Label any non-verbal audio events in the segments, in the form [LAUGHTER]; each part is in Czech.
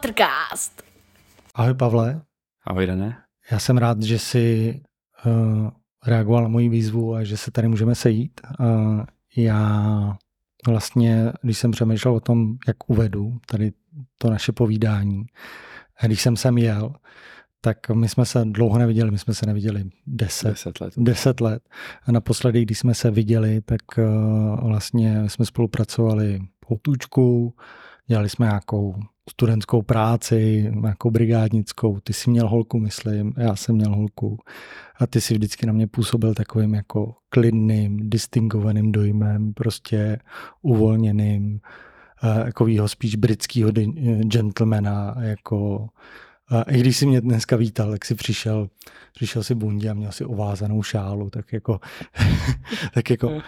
Fatrcast. Ahoj Pavle, Ahoj Dané. já jsem rád, že jsi uh, reagoval na moji výzvu a že se tady můžeme sejít. Uh, já vlastně, když jsem přemýšlel o tom, jak uvedu tady to naše povídání, a když jsem sem jel, tak my jsme se dlouho neviděli, my jsme se neviděli deset, Deset let. deset let. A naposledy, když jsme se viděli, tak uh, vlastně jsme spolupracovali poutůčku, dělali jsme nějakou studentskou práci, nějakou brigádnickou. Ty jsi měl holku, myslím, já jsem měl holku. A ty si vždycky na mě působil takovým jako klidným, distingovaným dojmem, prostě uvolněným, uh, takovýho spíš britského gentlemana, jako a i když si mě dneska vítal, tak si přišel, přišel si bundě a měl si ovázanou šálu, tak jako, [LAUGHS] tak jako, uh,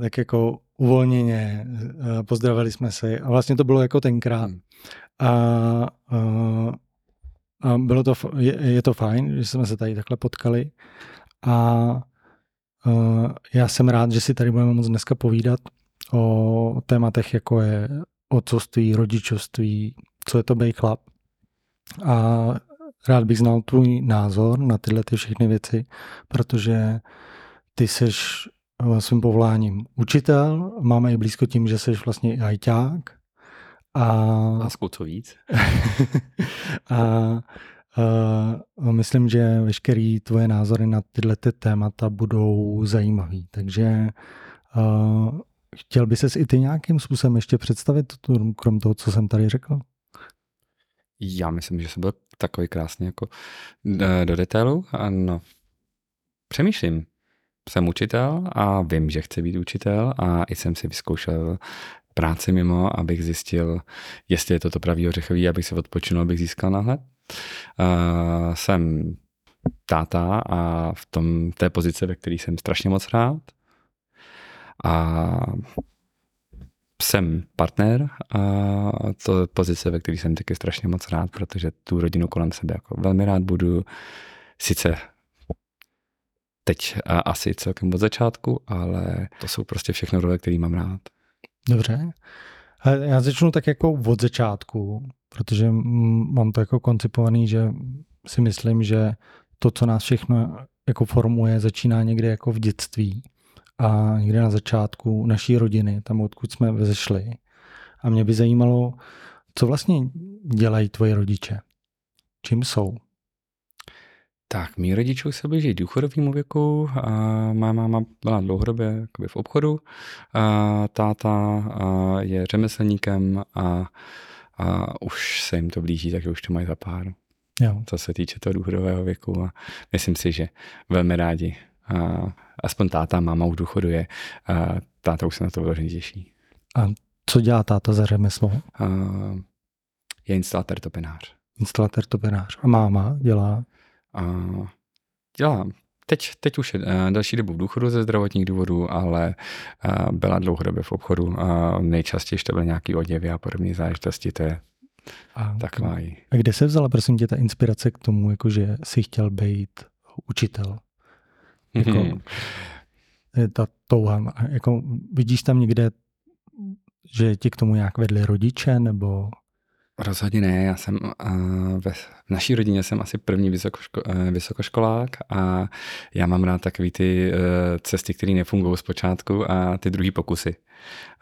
tak jako uvolněně, uh, pozdravili jsme se a vlastně to bylo jako tenkrát. Hmm. A, a bylo to, je, je to fajn, že jsme se tady takhle potkali a uh, já jsem rád, že si tady budeme moc dneska povídat o tématech, jako je otcovství, rodičovství, co je to bej chlap. A rád bych znal tvůj názor na tyhle ty všechny věci, protože ty jsi svým povoláním učitel, máme i blízko tím, že jsi vlastně i ajťák. A, Lásku co víc. [LAUGHS] a, a myslím, že veškeré tvoje názory na tyhle ty témata budou zajímavý. Takže a, chtěl by ses i ty nějakým způsobem ještě představit, krom toho, co jsem tady řekl? Já myslím, že jsem byl takový krásný jako eh, do detailu. Ano. Přemýšlím. Jsem učitel a vím, že chci být učitel a i jsem si vyzkoušel práci mimo, abych zjistil, jestli je to to pravý ořechový, abych se odpočinul, abych získal náhled. Uh, jsem táta a v tom té pozici, ve které jsem strašně moc rád. A jsem partner a to je pozice, ve které jsem taky strašně moc rád, protože tu rodinu kolem sebe jako velmi rád budu. Sice teď asi celkem od začátku, ale to jsou prostě všechno role, které mám rád. Dobře. Já začnu tak jako od začátku, protože mám to jako koncipovaný, že si myslím, že to, co nás všechno jako formuje, začíná někde jako v dětství a někde na začátku naší rodiny, tam odkud jsme vzešli. A mě by zajímalo, co vlastně dělají tvoji rodiče? Čím jsou? Tak, mý rodiče už se blíží důchodovému věku. A má máma byla dlouhodobě v obchodu. A táta a je řemeslníkem a, a už se jim to blíží, takže už to mají za pár. Jo. Co se týče toho důchodového věku. A myslím si, že velmi rádi. A aspoň táta, máma už důchodu je. A táta už se na to vyloženě těší. A co dělá táta za řemeslo? A je instalatér topenář. Instalatér topenář. A máma dělá? A dělá. Teď, teď už je uh, další dobu v důchodu ze zdravotních důvodů, ale uh, byla dlouhodobě v obchodu. A nejčastěji to byly nějaký oděvy a podobné záležitosti. To je a, taková. A kde se vzala, prosím tě, ta inspirace k tomu, jako že jsi chtěl být učitel? Jako, mm-hmm. ta touha, jako vidíš tam někde, že ti k tomu nějak vedli rodiče, nebo Rozhodně ne, já jsem uh, ve v naší rodině jsem asi první vysokoško, uh, vysokoškolák a já mám rád takový ty uh, cesty, které nefungují zpočátku a ty druhý pokusy.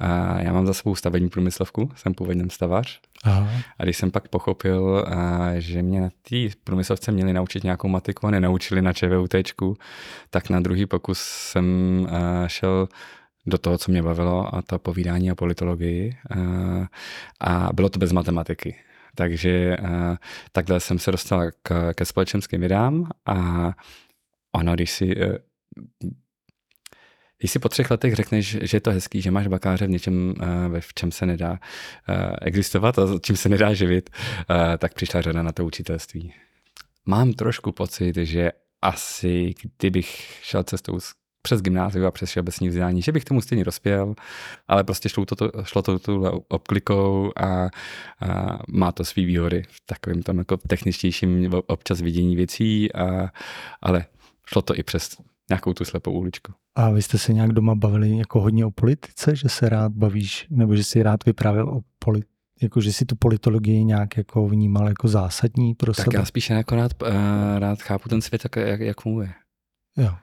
Uh, já mám za sebou stavební průmyslovku, jsem původně stavař Aha. a když jsem pak pochopil, uh, že mě na té průmyslovce měli naučit nějakou matiku a nenaučili na ČVUT, tak na druhý pokus jsem šel do toho, co mě bavilo, a to povídání o politologii. A bylo to bez matematiky. Takže takhle jsem se dostal k, ke společenským vědám a ono, když si když si po třech letech řekneš, že je to hezký, že máš bakáře v něčem, v čem se nedá existovat a čím se nedá živit, tak přišla řada na to učitelství. Mám trošku pocit, že asi kdybych šel cestou přes gymnázium a přes všeobecní vzdělání, že bych tomu stejně dospěl, ale prostě šlo to, šlo to tuhle obklikou a, a má to svý výhody v takovém tam jako techničtějším občas vidění věcí, a, ale šlo to i přes nějakou tu slepou uličku. A vy jste se nějak doma bavili jako hodně o politice, že se rád bavíš, nebo že si rád vyprávěl o politice? jako že si tu politologii nějak jako vnímal jako zásadní pro Tak sebe? já spíš jako rád, uh, rád chápu ten svět, tak, jak, jak funguje. Jo.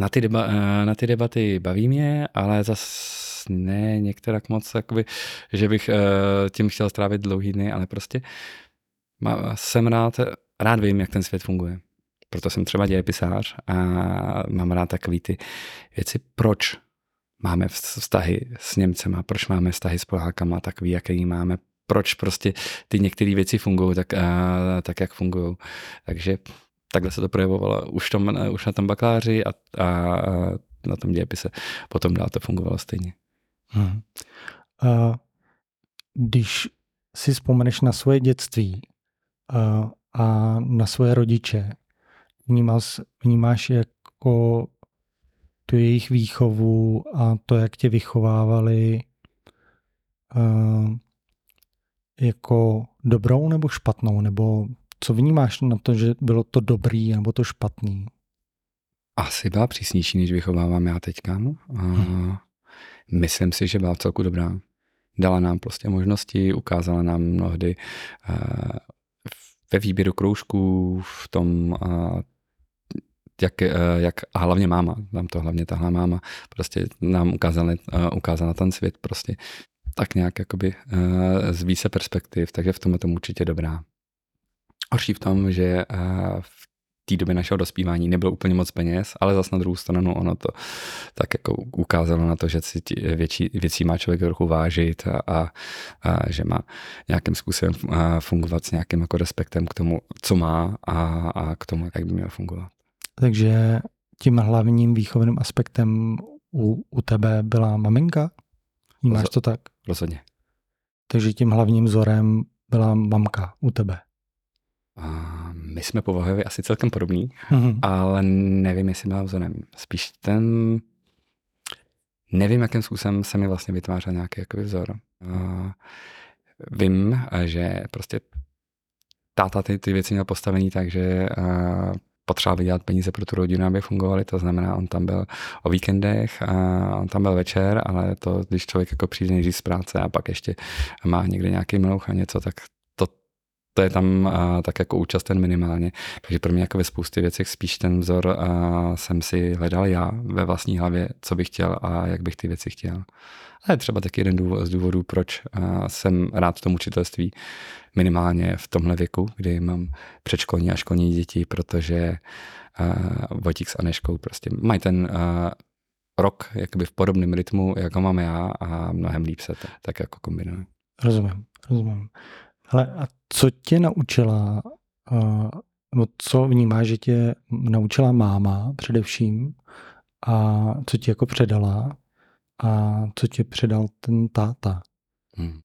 Na ty, deba, uh, na ty debaty baví mě, ale zas ne některak moc, jakoby, že bych uh, tím chtěl strávit dlouhý dny, ale prostě má, jsem rád, rád vím, jak ten svět funguje. Proto jsem třeba dějepisář a mám rád takový ty věci, proč máme vztahy s Němcema, proč máme vztahy s Polákama takový, jaký máme, proč prostě ty některé věci fungují tak, a, tak, jak fungují. Takže takhle se to projevovalo už, tom, už na tom bakaláři a, a, a na tom dějepise. Potom dál to fungovalo stejně. Hmm. A když si vzpomeneš na svoje dětství a, a na svoje rodiče, vnímáš, vnímáš jako tu jejich výchovu a to, jak tě vychovávali, uh, jako dobrou nebo špatnou? Nebo co vnímáš na to, že bylo to dobrý nebo to špatný? Asi byla přísnější, než vychovávám já teďka. No. A hmm. Myslím si, že byla celku dobrá. Dala nám prostě možnosti, ukázala nám mnohdy uh, ve výběru kroužků, v tom, uh, jak, eh, jak a hlavně máma, tam to hlavně tahle máma, prostě nám ukázala, eh, ukázala ten svět prostě tak nějak jakoby eh, z více perspektiv, takže v tom je to určitě dobrá. Horší v tom, že v té době našeho dospívání nebylo úplně moc peněz, ale zas na druhou stranu ono to tak jako ukázalo na to, že si větší, věcí má člověk trochu vážit a, a, a že má nějakým způsobem fungovat s nějakým jako respektem k tomu, co má a, a k tomu, jak by měl fungovat. Takže tím hlavním výchovným aspektem u, u tebe byla maminka? Vnímáš to tak? Rozhodně. Takže tím hlavním vzorem byla mamka u tebe. A my jsme povahově asi celkem podobní, mm-hmm. ale nevím, jestli byla vzorem. Spíš ten... Nevím, jakým způsobem se mi vlastně vytvářel nějaký jako vzor. A vím, že prostě táta ty, ty věci měl postavený tak, že potřeba vydělat peníze pro tu rodinu, aby fungovaly, to znamená, on tam byl o víkendech, a on tam byl večer, ale to, když člověk jako přijde nejdřív z práce a pak ještě má někde nějaký mlouch a něco, tak to, je tam a, tak jako účasten minimálně. Takže pro mě jako ve spoustě věcech spíš ten vzor a, jsem si hledal já ve vlastní hlavě, co bych chtěl a jak bych ty věci chtěl. A je třeba taky jeden důvod, z důvodů, proč jsem rád v tom učitelství minimálně v tomhle věku, kdy mám předškolní a školní děti, protože uh, Vojtík s Aneškou prostě mají ten uh, rok jakoby v podobném rytmu, jako mám já a mnohem líp se to tak jako kombinuje. Rozumím, rozumím. Ale a co tě naučila, no co vnímáš, že tě naučila máma především a co ti jako předala a co ti předal ten táta? Hmm.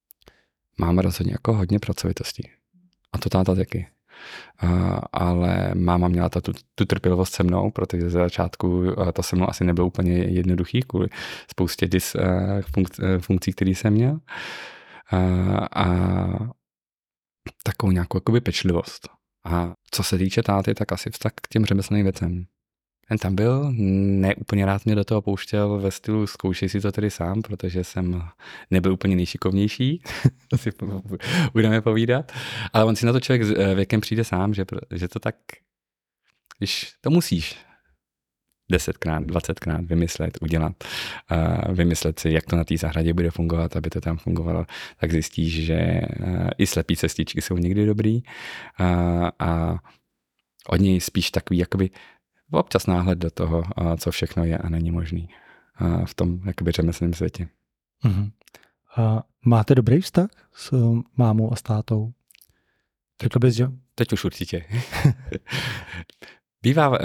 Máma rozhodně jako hodně pracovitosti. A to táta taky. Uh, ale máma měla ta, tu, tu trpělivost se mnou, protože ze začátku uh, to se mnou asi nebylo úplně jednoduchý kvůli spoustě dis, uh, funkc, uh, funkcí, které jsem měl. A takovou nějakou jakoby pečlivost. A co se týče táty, tak asi vztah k těm řemeslným věcem. Ten tam byl, ne úplně rád mě do toho pouštěl ve stylu zkoušej si to tedy sám, protože jsem nebyl úplně nejšikovnější, [LAUGHS] to si budeme povídat, ale on si na to člověk eh, věkem přijde sám, že, že to tak, když to musíš desetkrát, dvacetkrát vymyslet, udělat, vymyslet si, jak to na té zahradě bude fungovat, aby to tam fungovalo, tak zjistíš, že i slepý cestičky jsou někdy dobrý uh, a od něj spíš takový jakoby občas náhled do toho, co všechno je a není možný v tom jakoby řemeslném světě. Uh-huh. A máte dobrý vztah s um, mámou a s tátou? Řekl bys, že? Teď už určitě. [LAUGHS] Bývá, uh,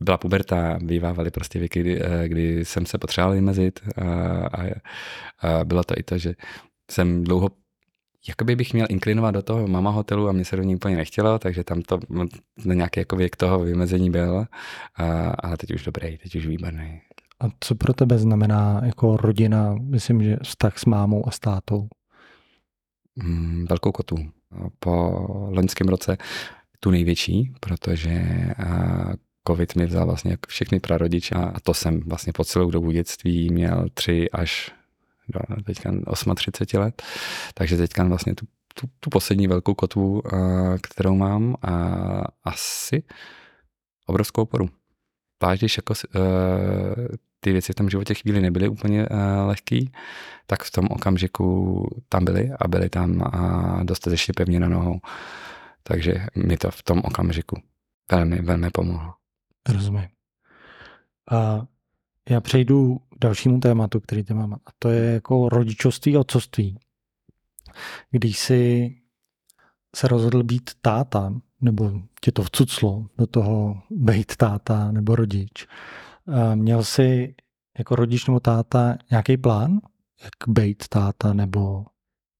byla puberta, bývávaly prostě věky, kdy, uh, kdy jsem se potřeboval vymezit a, a, a bylo to i to, že jsem dlouho jakoby bych měl inklinovat do toho mama hotelu a mě se do ní úplně nechtělo, takže tam to na nějaký jako věk toho vymezení byl, a, ale teď už dobrý, teď už výborný. A co pro tebe znamená jako rodina, myslím, že vztah s mámou a s tátou? Hmm, velkou kotu. Po loňském roce tu největší, protože covid mi vzal vlastně všechny prarodiče a to jsem vlastně po celou dobu dětství měl tři až do teďka 38 let, takže teďka vlastně tu, tu, tu poslední velkou kotvu, kterou mám, a asi obrovskou oporu. Zvlášť, když jako, uh, ty věci v tom životě chvíli nebyly úplně uh, lehký, tak v tom okamžiku tam byly a byly tam uh, dostatečně pevně na nohou. Takže mi to v tom okamžiku velmi, velmi pomohlo. Rozumím. A já přejdu k dalšímu tématu, který ty mám, a to je jako rodičovství a otcovství. Když jsi se rozhodl být táta, nebo tě to vcuclo do toho být táta nebo rodič, měl jsi jako rodič nebo táta nějaký plán, jak být táta nebo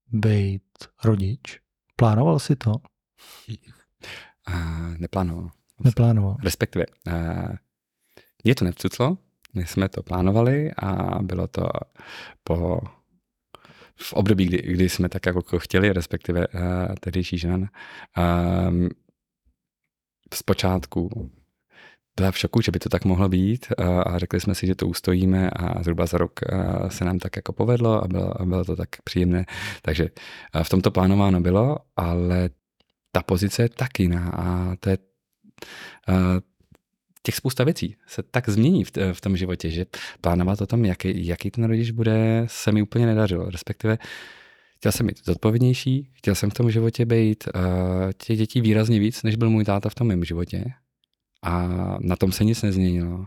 být rodič? Plánoval jsi to? Uh, neplánoval. Neplánoval. Respektive, uh, je to nevcuclo, my jsme to plánovali a bylo to po v období, kdy, kdy jsme tak jako chtěli, respektive uh, tehdejší žen, um, zpočátku byla v šoku, že by to tak mohlo být a řekli jsme si, že to ustojíme a zhruba za rok se nám tak jako povedlo a bylo, a bylo to tak příjemné. Takže v tomto plánováno bylo, ale ta pozice je tak jiná a to je těch spousta věcí se tak změní v, v tom životě, že plánovat o tom, jaký, jaký ten rodič bude, se mi úplně nedařilo. Respektive chtěl jsem být zodpovědnější, chtěl jsem v tom životě být uh, těch dětí výrazně víc, než byl můj táta v tom mém životě. A na tom se nic nezměnilo.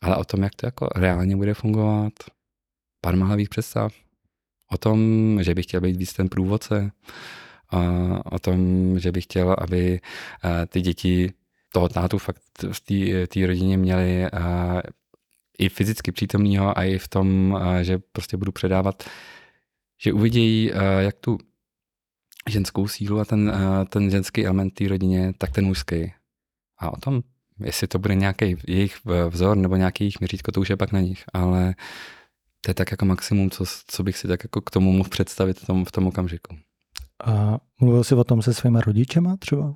Ale o tom, jak to jako reálně bude fungovat, pár hlavých představ. O tom, že bych chtěl být víc ten průvodce, a o tom, že bych chtěl, aby ty děti toho tátu fakt v té rodině měli i fyzicky přítomného a i v tom, že prostě budu předávat, že uvidějí, jak tu ženskou sílu a ten, ten ženský element té rodině, tak ten mužský. A o tom, jestli to bude nějaký jejich vzor nebo nějaký jejich měřítko, to už je pak na nich, ale to je tak jako maximum, co, co bych si tak jako k tomu mohl představit v tom, v tom okamžiku. A mluvil jsi o tom se svýma rodičema třeba?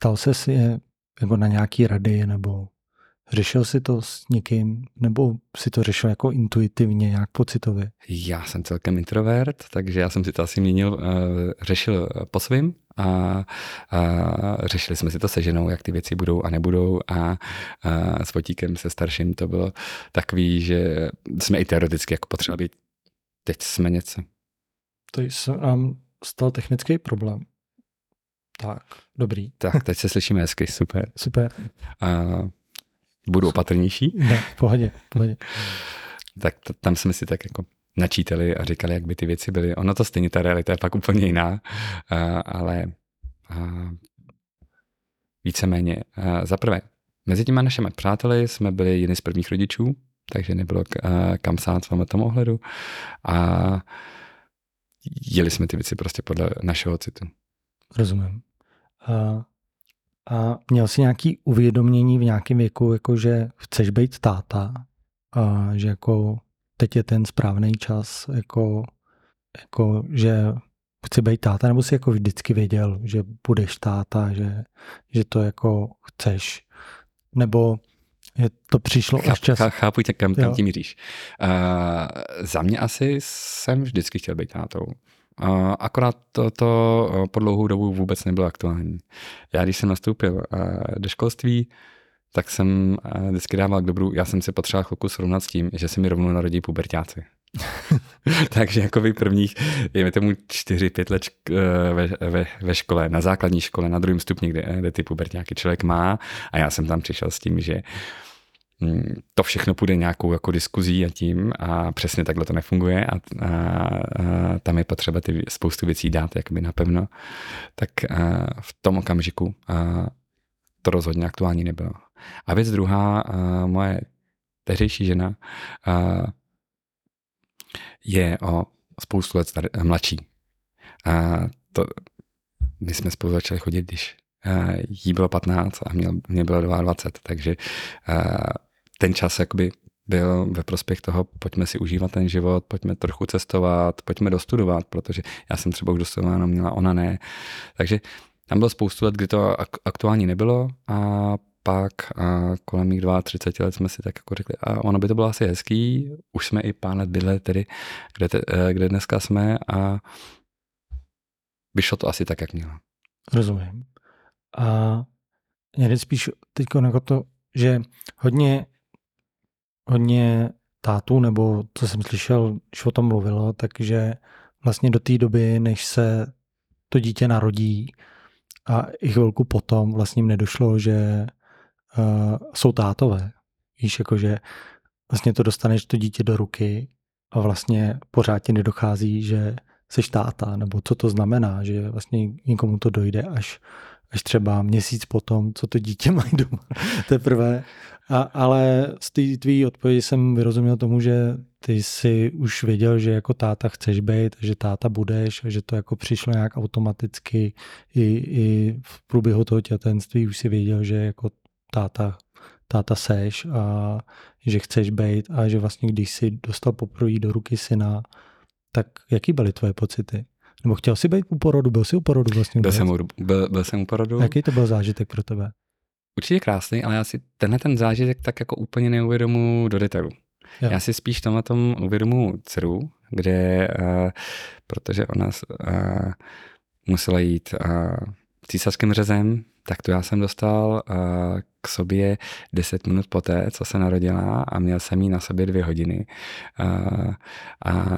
Ptal se si je jako na nějaký rady, nebo řešil si to s někým, nebo si to řešil jako intuitivně, nějak pocitově? Já jsem celkem introvert, takže já jsem si to asi měnil, uh, řešil po svým a, a řešili jsme si to se ženou, jak ty věci budou a nebudou a, a s Votíkem, se starším, to bylo takový, že jsme i teoreticky jako potřebovali teď jsme něco. To se nám stal technický problém. Tak, dobrý. Tak, teď se slyšíme hezky, super. Super. A budu opatrnější? Ne, pohodě, pohodě. tak t- tam jsme si tak jako načítali a říkali, jak by ty věci byly. Ono to stejně, ta realita je pak úplně jiná, a, ale a, víceméně. A, za prvé, mezi těma našimi přáteli jsme byli jedni z prvních rodičů, takže nebylo k, a, kam sát v tom ohledu. A jeli jsme ty věci prostě podle našeho citu. Rozumím. A, a měl jsi nějaký uvědomění v nějakém věku, jako že chceš být táta a že jako teď je ten správný čas, jako, jako že chci být táta, nebo jsi jako vždycky věděl, že budeš táta, že, že to jako chceš, nebo je to přišlo Cháp, až čas. Chápu, kam, kam tím míříš. Uh, za mě asi jsem vždycky chtěl být tátou. Uh, akorát to, to po dlouhou dobu vůbec nebylo aktuální. Já když jsem nastoupil uh, do školství, tak jsem uh, vždycky dával k dobru, já jsem si potřeboval chvilku srovnat s tím, že se mi rovnou narodí pubertáci. [LAUGHS] Takže jako by prvních, dejme tomu 4-5 let ve, ve, ve škole, na základní škole, na druhém stupni, kde, kde ty pubertáky člověk má a já jsem tam přišel s tím, že Mm, to všechno půjde nějakou jako diskuzí a tím a přesně takhle to nefunguje a, a, a tam je potřeba ty spoustu věcí dát jakoby napevno, tak a v tom okamžiku a to rozhodně aktuální nebylo. A věc druhá, a moje tehdejší žena a je o spoustu let star- mladší. A to, my jsme spolu začali chodit, když jí bylo 15 a mě, mě bylo 22, takže ten čas jakoby byl ve prospěch toho, pojďme si užívat ten život, pojďme trochu cestovat, pojďme dostudovat, protože já jsem třeba už dostudováno měla, ona ne. Takže tam bylo spoustu let, kdy to aktuální nebylo a pak a kolem mých 32 let jsme si tak jako řekli, a ono by to bylo asi hezký, už jsme i pár let bydleli tedy, kde, te, eh, kde dneska jsme a vyšlo to asi tak, jak mělo. Rozumím. A mě spíš teď jako to, že hodně, hodně tátů, nebo co jsem slyšel, když o tom mluvilo, takže vlastně do té doby, než se to dítě narodí a i chvilku potom vlastně nedošlo, že uh, jsou tátové. Víš, jakože vlastně to dostaneš to dítě do ruky a vlastně pořád ti nedochází, že jsi táta, nebo co to znamená, že vlastně nikomu to dojde až, až třeba měsíc potom, co to dítě [LAUGHS] mají doma teprve. A, ale z té tvý odpovědi jsem vyrozuměl tomu, že ty jsi už věděl, že jako táta chceš být, že táta budeš, a že to jako přišlo nějak automaticky i, i v průběhu toho těhotenství už si věděl, že jako táta, táta seš a že chceš být a že vlastně když jsi dostal poprvé do ruky syna, tak jaký byly tvoje pocity? Nebo chtěl jsi být u porodu? Byl jsi u porodu vlastně? Byl jsem u, byl, byl jsem u porodu. Jaký to byl zážitek pro tebe? Určitě krásný, ale já si tenhle ten zážitek tak jako úplně neuvědomu do detailu. Jo. Já si spíš tomhle tom uvědomu dceru, kde, uh, protože ona uh, musela jít uh, císařským řezem, tak to já jsem dostal uh, k sobě 10 minut poté, co se narodila a měl jsem jí na sobě dvě hodiny. Uh, a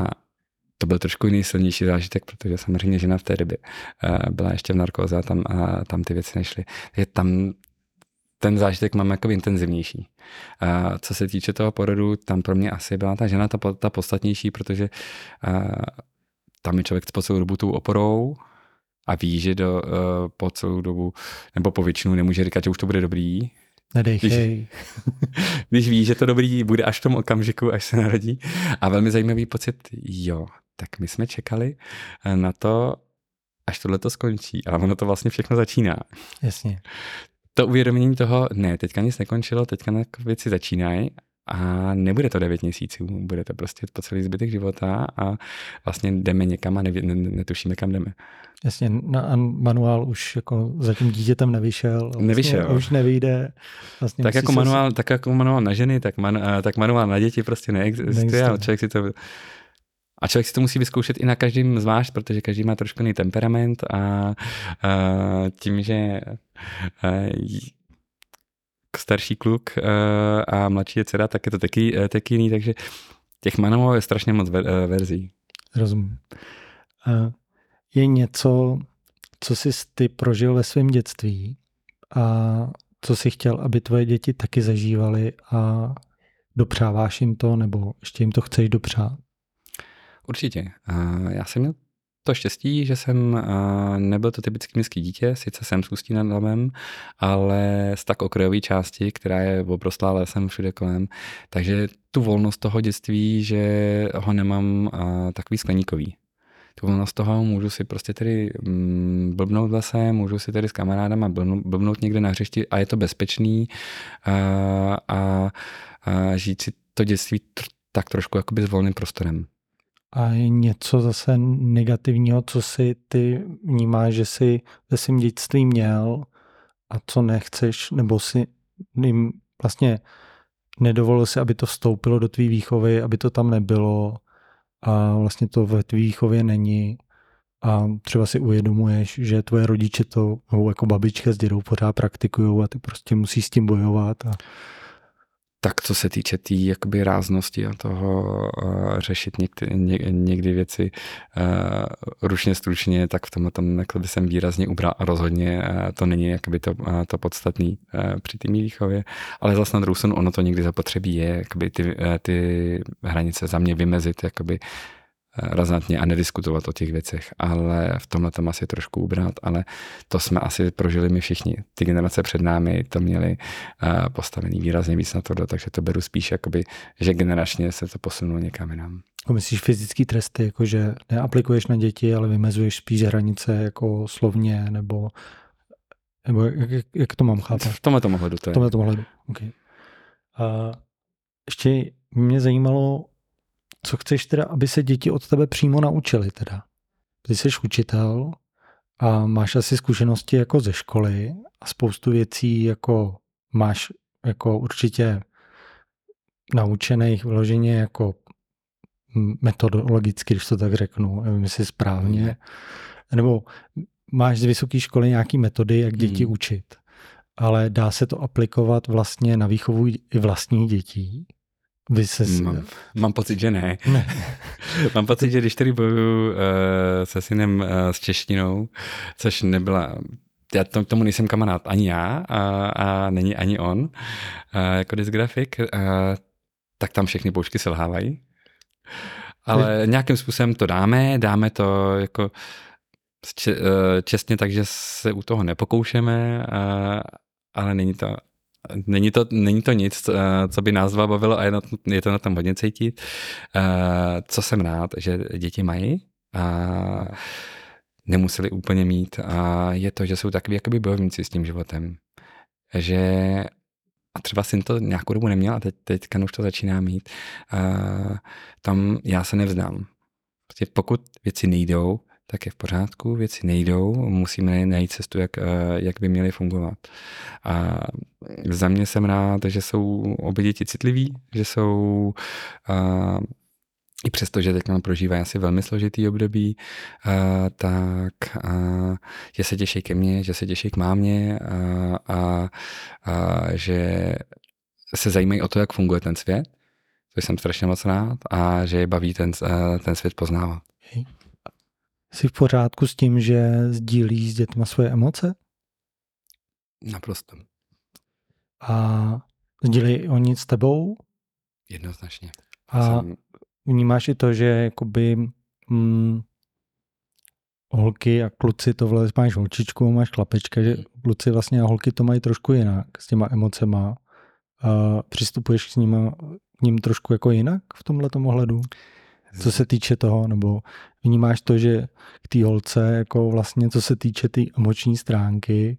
to byl trošku jiný silnější zážitek, protože samozřejmě žena v té době uh, byla ještě v narkóze a tam, uh, tam ty věci nešly. Je tam ten zážitek mám jako intenzivnější. Uh, co se týče toho porodu, tam pro mě asi byla ta žena ta, ta podstatnější, protože uh, tam je člověk po celou dobu tou oporou a ví, že do, uh, po celou dobu, nebo po většinu nemůže říkat, že už to bude dobrý. Nedejchej. Když, [LAUGHS] když ví, že to dobrý bude až v tom okamžiku, až se narodí. A velmi zajímavý pocit, jo, tak my jsme čekali na to, až tohle to skončí, ale ono to vlastně všechno začíná. Jasně uvědomění toho, ne, teďka nic nekončilo, teďka věci začínají a nebude to 9 měsíců, bude to prostě po celý zbytek života a vlastně jdeme někam a nevě, netušíme, kam jdeme. Jasně, na manuál už jako za tím dítětem nevyšel. Vlastně nevyšel. Už nevyjde. Vlastně tak, jako manuál, se... tak jako manuál na ženy, tak, man, tak manuál na děti prostě neexistuje, neexistuje. ale člověk si to a člověk si to musí vyzkoušet i na každém zvlášť, protože každý má trošku jiný temperament a, a tím, že a, starší kluk a mladší je dcera, tak je to taky, taky jiný, takže těch manuálů je strašně moc verzí. Rozumím. Je něco, co jsi ty prožil ve svém dětství a co jsi chtěl, aby tvoje děti taky zažívaly a dopřáváš jim to, nebo ještě jim to chceš dopřát? Určitě. Já jsem měl to štěstí, že jsem nebyl to typický městský dítě, sice jsem z Ústí nad Labem, ale z tak okrajové části, která je obrostlá lesem všude kolem, takže tu volnost toho dětství, že ho nemám takový skleníkový. Tu volnost toho můžu si prostě tedy mm, blbnout v lese, můžu si tedy s kamarádama blbnout, někde na hřišti a je to bezpečný a, a, a žít si to dětství tak trošku jakoby s volným prostorem a je něco zase negativního, co si ty vnímáš, že jsi ve svým dětství měl a co nechceš, nebo si jim vlastně nedovolil si, aby to vstoupilo do tvý výchovy, aby to tam nebylo a vlastně to ve tvý výchově není. A třeba si uvědomuješ, že tvoje rodiče to, jako babička s dědou pořád praktikují a ty prostě musíš s tím bojovat a tak co se týče té tý, jakoby ráznosti a toho uh, řešit někdy, ně, někdy věci uh, ručně, stručně, tak v tomhle tam by jsem výrazně ubral a rozhodně uh, to není jakoby to, uh, to podstatný uh, při té výchově, ale zase na druhou stranu ono to někdy zapotřebí je, jakoby ty, uh, ty hranice za mě vymezit, jakoby razantně a nediskutovat o těch věcech, ale v tomhle tam asi trošku ubrat, ale to jsme asi prožili my všichni. Ty generace před námi to měli uh, postavený výrazně víc na to, takže to beru spíš jakoby, že generačně se to posunulo někam jinam. Myslíš fyzický tresty, jako že neaplikuješ na děti, ale vymezuješ spíš hranice jako slovně, nebo, nebo jak, jak, jak to mám chápat? V tomhle tomu hledu to je. V tomhle tomu hledu, okay. A ještě mě zajímalo, co chceš teda, aby se děti od tebe přímo naučili teda? Ty jsi učitel a máš asi zkušenosti jako ze školy a spoustu věcí jako máš jako určitě naučených vloženě jako metodologicky, když to tak řeknu, nevím, jestli správně, nebo máš z vysoké školy nějaký metody, jak děti hmm. učit, ale dá se to aplikovat vlastně na výchovu i vlastních dětí. Vy se... Mám, mám pocit, že ne. ne. [LAUGHS] mám pocit, že když tady bojuju uh, se synem uh, s češtinou, což nebyla já to, tomu nejsem kamarád ani já a, a není ani on a, jako dysgrafik, a, tak tam všechny poučky selhávají. Ale nějakým způsobem to dáme, dáme to jako čestně, takže se u toho nepokoušeme, a, ale není to Není to, není to nic, co by nás dva bavilo a je, na, je to na tom hodně cítit. Co jsem rád, že děti mají. A nemuseli úplně mít a je to, že jsou takový jakoby bojovníci s tím životem. Že a třeba jsem to nějakou dobu neměl a teď, teďka už to začíná mít. A tam já se nevzdám. Prostě pokud věci nejdou, tak je v pořádku, věci nejdou, musíme najít cestu, jak, jak by měly fungovat. A za mě jsem rád, že jsou obě děti citliví, že jsou i přesto, že teď prožívají asi velmi složitý období, uh, tak uh, že se těší ke mně, že se těší k mámě uh, a, a že se zajímají o to, jak funguje ten svět, což jsem strašně moc rád, a že je baví ten, uh, ten svět poznávat. Jsi v pořádku s tím, že sdílí s dětma svoje emoce? Naprosto. A sdílí oni s tebou? Jednoznačně. A jsem vnímáš i to, že jakoby mm, holky a kluci to vlastně máš holčičku, máš chlapečka, že kluci vlastně a holky to mají trošku jinak s těma emocema. A přistupuješ k ním, k ním trošku jako jinak v tomhle ohledu? Co se týče toho, nebo vnímáš to, že k té holce, jako vlastně co se týče té tý emoční stránky,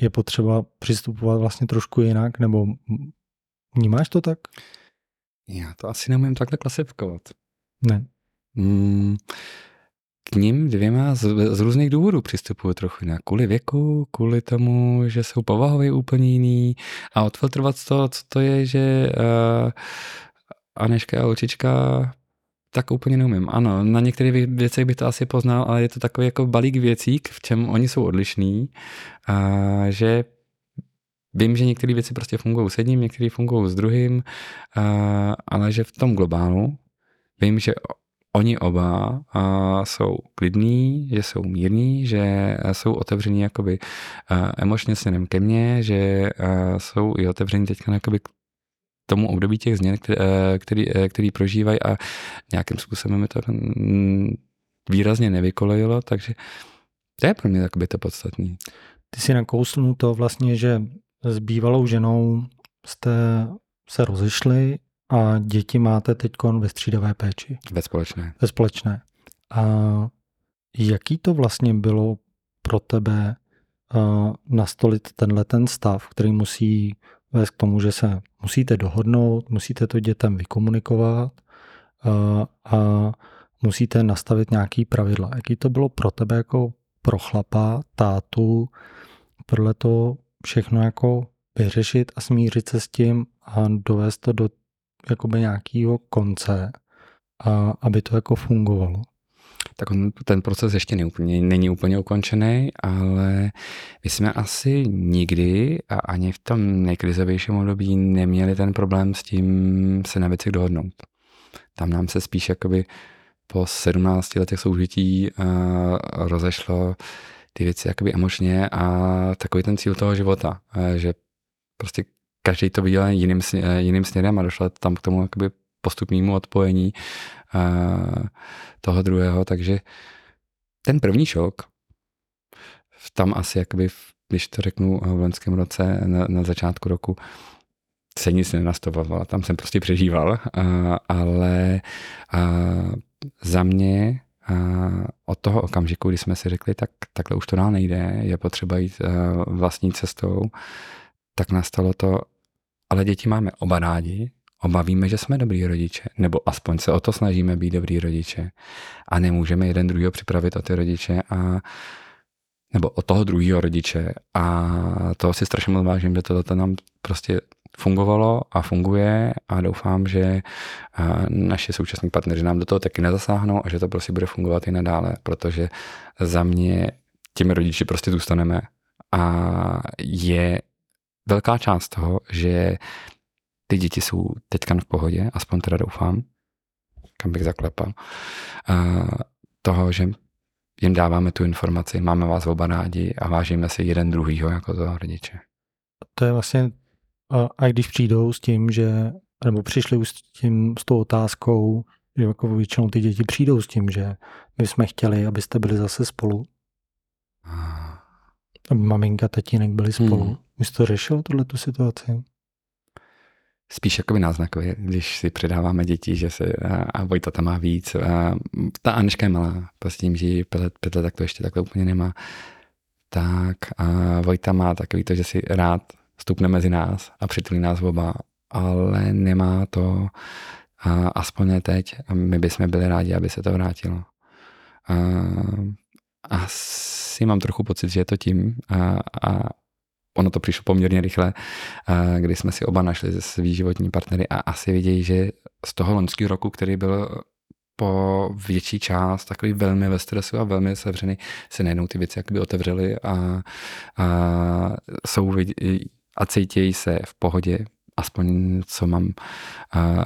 je potřeba přistupovat vlastně trošku jinak, nebo vnímáš to tak? Já to asi neumím takhle klasifikovat. Ne. Mm, k ním dvěma z, z různých důvodů přistupuju trochu jinak. Kvůli věku, kvůli tomu, že jsou povahově úplně jiný a odfiltrovat to, co to je, že uh, Aneška a Očička tak úplně neumím. Ano, na některých věcech bych to asi poznal, ale je to takový jako balík věcí, v čem oni jsou odlišní, a že Vím, že některé věci prostě fungují s jedním, některé fungují s druhým, ale že v tom globálu vím, že oni oba jsou klidní, že jsou mírní, že jsou otevření jakoby emočně směrem ke mně, že jsou i otevření teďka jakoby tomu období těch změn, který, který, který prožívají a nějakým způsobem mi to výrazně nevykolejilo, takže to je pro mě takoby to podstatný. Ty si nakousnul to vlastně, že s bývalou ženou jste se rozešli a děti máte teď ve střídavé péči. Ve společné. Ve společné. A jaký to vlastně bylo pro tebe uh, nastolit tenhle ten stav, který musí vést k tomu, že se musíte dohodnout, musíte to dětem vykomunikovat uh, a musíte nastavit nějaký pravidla. Jaký to bylo pro tebe jako pro chlapa, tátu, pro to všechno jako vyřešit a smířit se s tím a dovést to do jakoby nějakého konce, a aby to jako fungovalo. Tak on, ten proces ještě neúplně, není úplně ukončený, ale my jsme asi nikdy a ani v tom nejkrizovějším období neměli ten problém s tím se na věcech dohodnout. Tam nám se spíš jakoby po 17 letech soužití uh, rozešlo ty věci jakoby emočně a takový ten cíl toho života, eh, že prostě každý to viděl jiným, eh, jiným směrem a došlo tam k tomu jakoby postupnému odpojení uh, toho druhého, takže ten první šok, tam asi jakoby, když to řeknu v loňském roce, na, na začátku roku, se nic nenastavoval, tam jsem prostě přežíval, uh, ale uh, za mě a od toho okamžiku, kdy jsme si řekli, tak takhle už to dál nejde, je potřeba jít vlastní cestou, tak nastalo to, ale děti máme oba rádi, oba víme, že jsme dobrý rodiče, nebo aspoň se o to snažíme být dobrý rodiče. A nemůžeme jeden druhýho připravit o ty rodiče a nebo od toho druhého rodiče. A toho si strašně moc vážím, že to nám prostě fungovalo a funguje. A doufám, že naši současní partneři nám do toho taky nezasáhnou a že to prostě bude fungovat i nadále, protože za mě těmi rodiči prostě zůstaneme. A je velká část toho, že ty děti jsou teďka v pohodě, aspoň teda doufám, kam bych zaklepal, toho, že jim dáváme tu informaci, máme vás oba rádi a vážíme si jeden druhýho jako toho rodiče. To je vlastně, a když přijdou s tím, že, nebo přišli už s tím, s tou otázkou, že jako většinou ty děti přijdou s tím, že my jsme chtěli, abyste byli zase spolu. Aby maminka, tatínek byli spolu. Hmm. Jsi to řešil, tuhle tu situaci? Spíš jakoby náznakově, když si předáváme děti, že se a, a Vojta tam má víc. A, ta Aneška je malá, prostě tím, že pět pět let, tak to ještě takhle úplně nemá. Tak a Vojta má takový to, že si rád vstupne mezi nás a přitulí nás oba, ale nemá to a aspoň ne teď. A my bychom byli rádi, aby se to vrátilo. A, asi mám trochu pocit, že je to tím a, a ono to přišlo poměrně rychle, kdy jsme si oba našli svý životní partnery a asi vidějí, že z toho loňského roku, který byl po větší část takový velmi ve stresu a velmi sevřený, se najednou ty věci jakoby otevřely a, a jsou a cítějí se v pohodě, aspoň co mám a,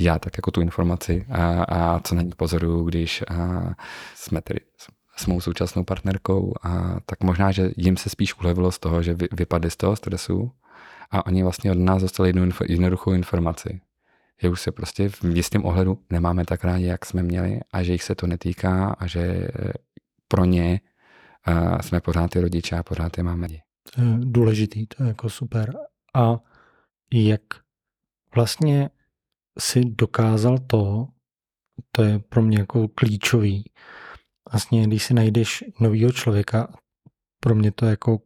já tak jako tu informaci a, a co na ní pozoruju, když a, jsme tedy s mou současnou partnerkou, a tak možná, že jim se spíš ulevilo z toho, že vy, vypadli z toho stresu a oni vlastně od nás dostali jednu info, jednoduchou informaci. Že už se prostě v jistém ohledu nemáme tak rádi, jak jsme měli a že jich se to netýká a že pro ně uh, jsme pořád ty rodiče a pořád je máme. Důležitý, to je jako super. A jak vlastně si dokázal to, to je pro mě jako klíčový, vlastně, když si najdeš novýho člověka, pro mě to jako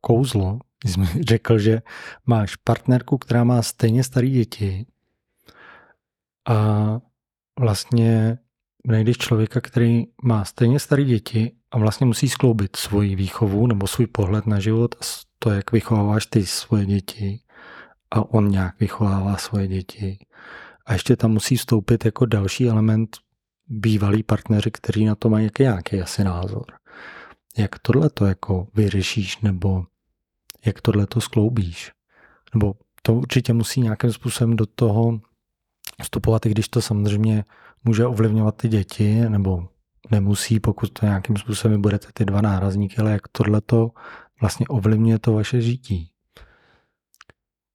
kouzlo, když jsi [LAUGHS] řekl, že máš partnerku, která má stejně staré děti a vlastně najdeš člověka, který má stejně staré děti a vlastně musí skloubit svoji výchovu nebo svůj pohled na život a to, jak vychováváš ty svoje děti a on nějak vychovává svoje děti. A ještě tam musí vstoupit jako další element bývalí partneři, kteří na to mají nějaký asi názor. Jak tohle to jako vyřešíš, nebo jak tohle to skloubíš? Nebo to určitě musí nějakým způsobem do toho vstupovat, i když to samozřejmě může ovlivňovat ty děti, nebo nemusí, pokud to nějakým způsobem budete ty dva nárazníky, ale jak tohle to vlastně ovlivňuje to vaše žití.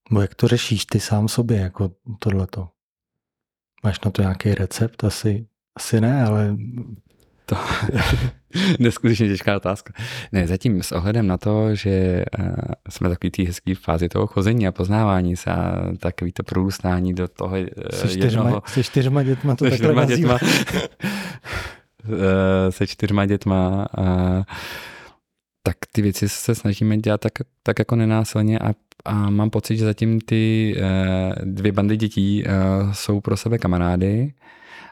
Nebo jak to řešíš ty sám sobě, jako tohleto. Máš na to nějaký recept asi? Asi ne, ale... To [LAUGHS] neskutečně těžká otázka. Ne, zatím s ohledem na to, že uh, jsme takový té hezký fázi toho chození a poznávání se a takový to prorůstání do toho uh, se čtyřma, jednoho... Se čtyřma dětma to se čtyřma dětma, uh, [LAUGHS] se čtyřma dětma uh, tak ty věci se snažíme dělat tak, tak jako nenásilně a, a mám pocit, že zatím ty dvě bandy dětí jsou pro sebe kamarády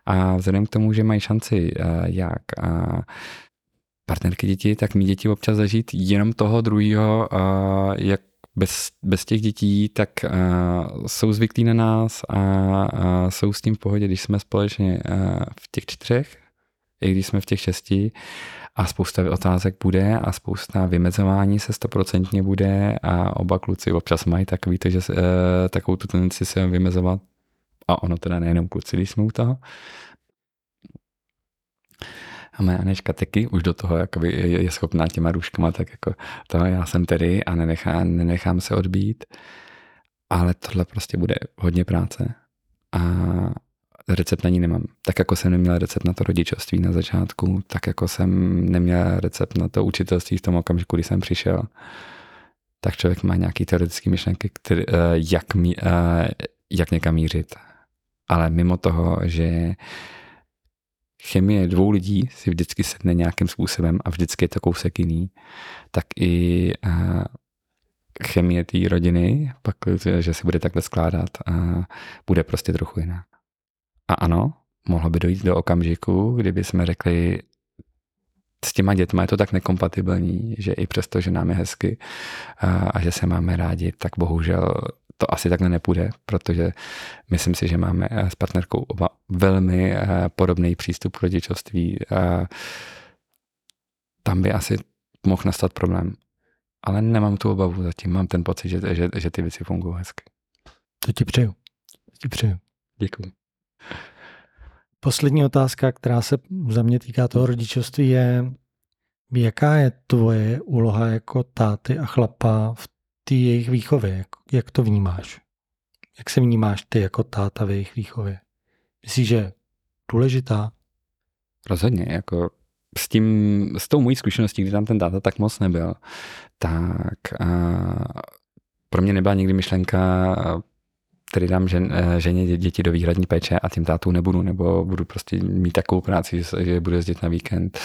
a vzhledem k tomu, že mají šanci eh, jak eh, partnerky děti, tak mý děti občas zažít jenom toho druhého, eh, jak bez, bez těch dětí, tak uh, jsou zvyklí na nás a uh, jsou s tím v pohodě, když jsme společně uh, v těch čtyřech, i když jsme v těch šesti a spousta otázek bude a spousta vymezování se stoprocentně bude a oba kluci občas mají takový to, že uh, takovou tu tendenci se vymezovat a ono teda nejenom kluci, když jsme u toho. A moje Aneška taky už do toho jakoby je, je schopná těma růžkama, tak jako to já jsem tedy a nenechám, nenechám se odbít. Ale tohle prostě bude hodně práce. A recept na ní nemám. Tak jako jsem neměl recept na to rodičovství na začátku, tak jako jsem neměl recept na to učitelství v tom okamžiku, kdy jsem přišel. Tak člověk má nějaký teoretický myšlenky, který, uh, jak, mí, uh, jak někam mířit ale mimo toho, že chemie dvou lidí si vždycky sedne nějakým způsobem a vždycky je to kousek jiný, tak i uh, chemie té rodiny, pak, že se bude takhle skládat, uh, bude prostě trochu jiná. A ano, mohlo by dojít do okamžiku, kdyby jsme řekli, s těma dětma je to tak nekompatibilní, že i přesto, že nám je hezky a, a že se máme rádi, tak bohužel to asi takhle nepůjde, protože myslím si, že máme eh, s partnerkou oba velmi eh, podobný přístup k rodičovství. Tam by asi mohl nastat problém. Ale nemám tu obavu zatím, mám ten pocit, že, že, že ty věci fungují hezky. To ti přeju. To ti přeju. Děkuji. Poslední otázka, která se za mě týká toho rodičovství, je, jaká je tvoje úloha jako táty a chlapa v té jejich výchově? Jak, jak to vnímáš? Jak se vnímáš ty jako táta v jejich výchově? Myslíš, že důležitá? Rozhodně, jako s tím, s tou mojí zkušeností, kdy tam ten táta tak moc nebyl, tak a pro mě nebyla nikdy myšlenka tedy dám žen, eh, ženě děti do výhradní péče a tím tátu nebudu, nebo budu prostě mít takovou práci, že, budu jezdit na víkend.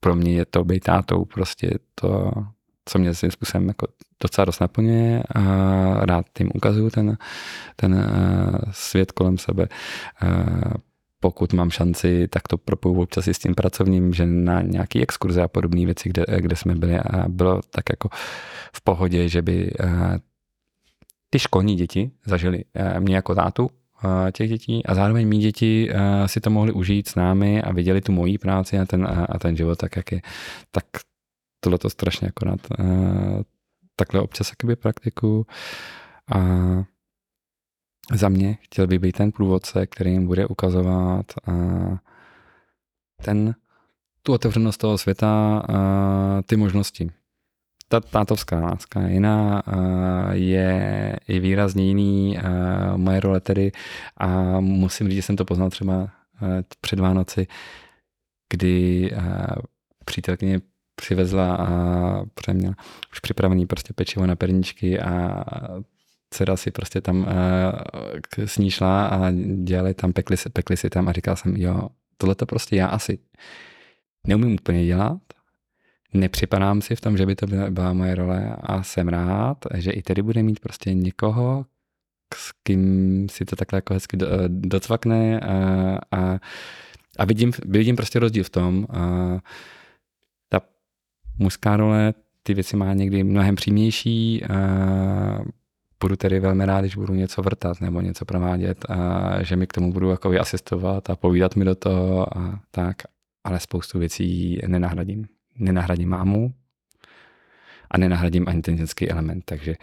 Pro mě je to být tátou prostě to, co mě svým způsobem jako docela dost naplňuje a rád tím ukazuju ten, ten eh, svět kolem sebe. Pokud mám šanci, tak to propoju občas i s tím pracovním, že na nějaký exkurze a podobné věci, kde, kde jsme byli a bylo tak jako v pohodě, že by eh, ty školní děti zažili eh, mě jako tátu eh, těch dětí a zároveň mý děti eh, si to mohli užít s námi a viděli tu mojí práci a ten, a ten život tak, jak je. Tak tohle to strašně akorát takhle občas jakoby praktiku a za mě chtěl by být ten průvodce, který jim bude ukazovat ten, tu otevřenost toho světa, ty možnosti ta tátovská láska je jiná, je i výrazně jiný moje role tedy a musím říct, že jsem to poznal třeba před Vánoci, kdy přítelkyně přivezla a měla už připravený prostě pečivo na perničky a dcera si prostě tam s ní šla a dělali tam, pekli, pekli si tam a říkal jsem, jo, tohle to prostě já asi neumím úplně dělat, nepřipadám si v tom, že by to byla, byla moje role a jsem rád, že i tedy bude mít prostě někoho, s kým si to takhle jako hezky do, docvakne a, a, a vidím, vidím prostě rozdíl v tom. A ta mužská role ty věci má někdy mnohem přímější. A budu tedy velmi rád, když budu něco vrtat nebo něco provádět a že mi k tomu budu jako asistovat a povídat mi do toho a tak, ale spoustu věcí nenahradím nenahradím mámu a nenahradím ani ten ženský element. Takže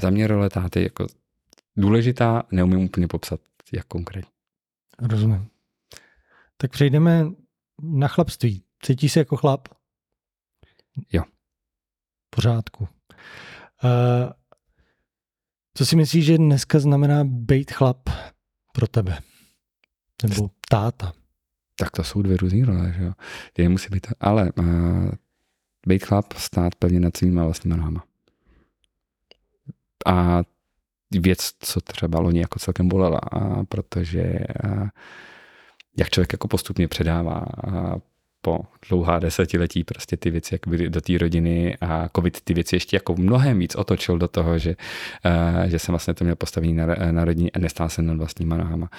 za mě role táty jako důležitá, neumím úplně popsat, jak konkrétně. Rozumím. Tak přejdeme na chlapství. Cítíš se jako chlap? Jo. Pořádku. Uh, co si myslíš, že dneska znamená být chlap pro tebe? Nebo táta? Tak to jsou dvě různé role, že jo. Je musí být, ale uh, být chlap, stát pevně nad svýma vlastníma nohama. A věc, co třeba loni jako celkem bolela, a protože uh, jak člověk jako postupně předává uh, po dlouhá desetiletí prostě ty věci jak byly do té rodiny a covid ty věci ještě jako mnohem víc otočil do toho, že, uh, že jsem vlastně to měl postavení na, na rodině a nestál jsem nad vlastníma nohama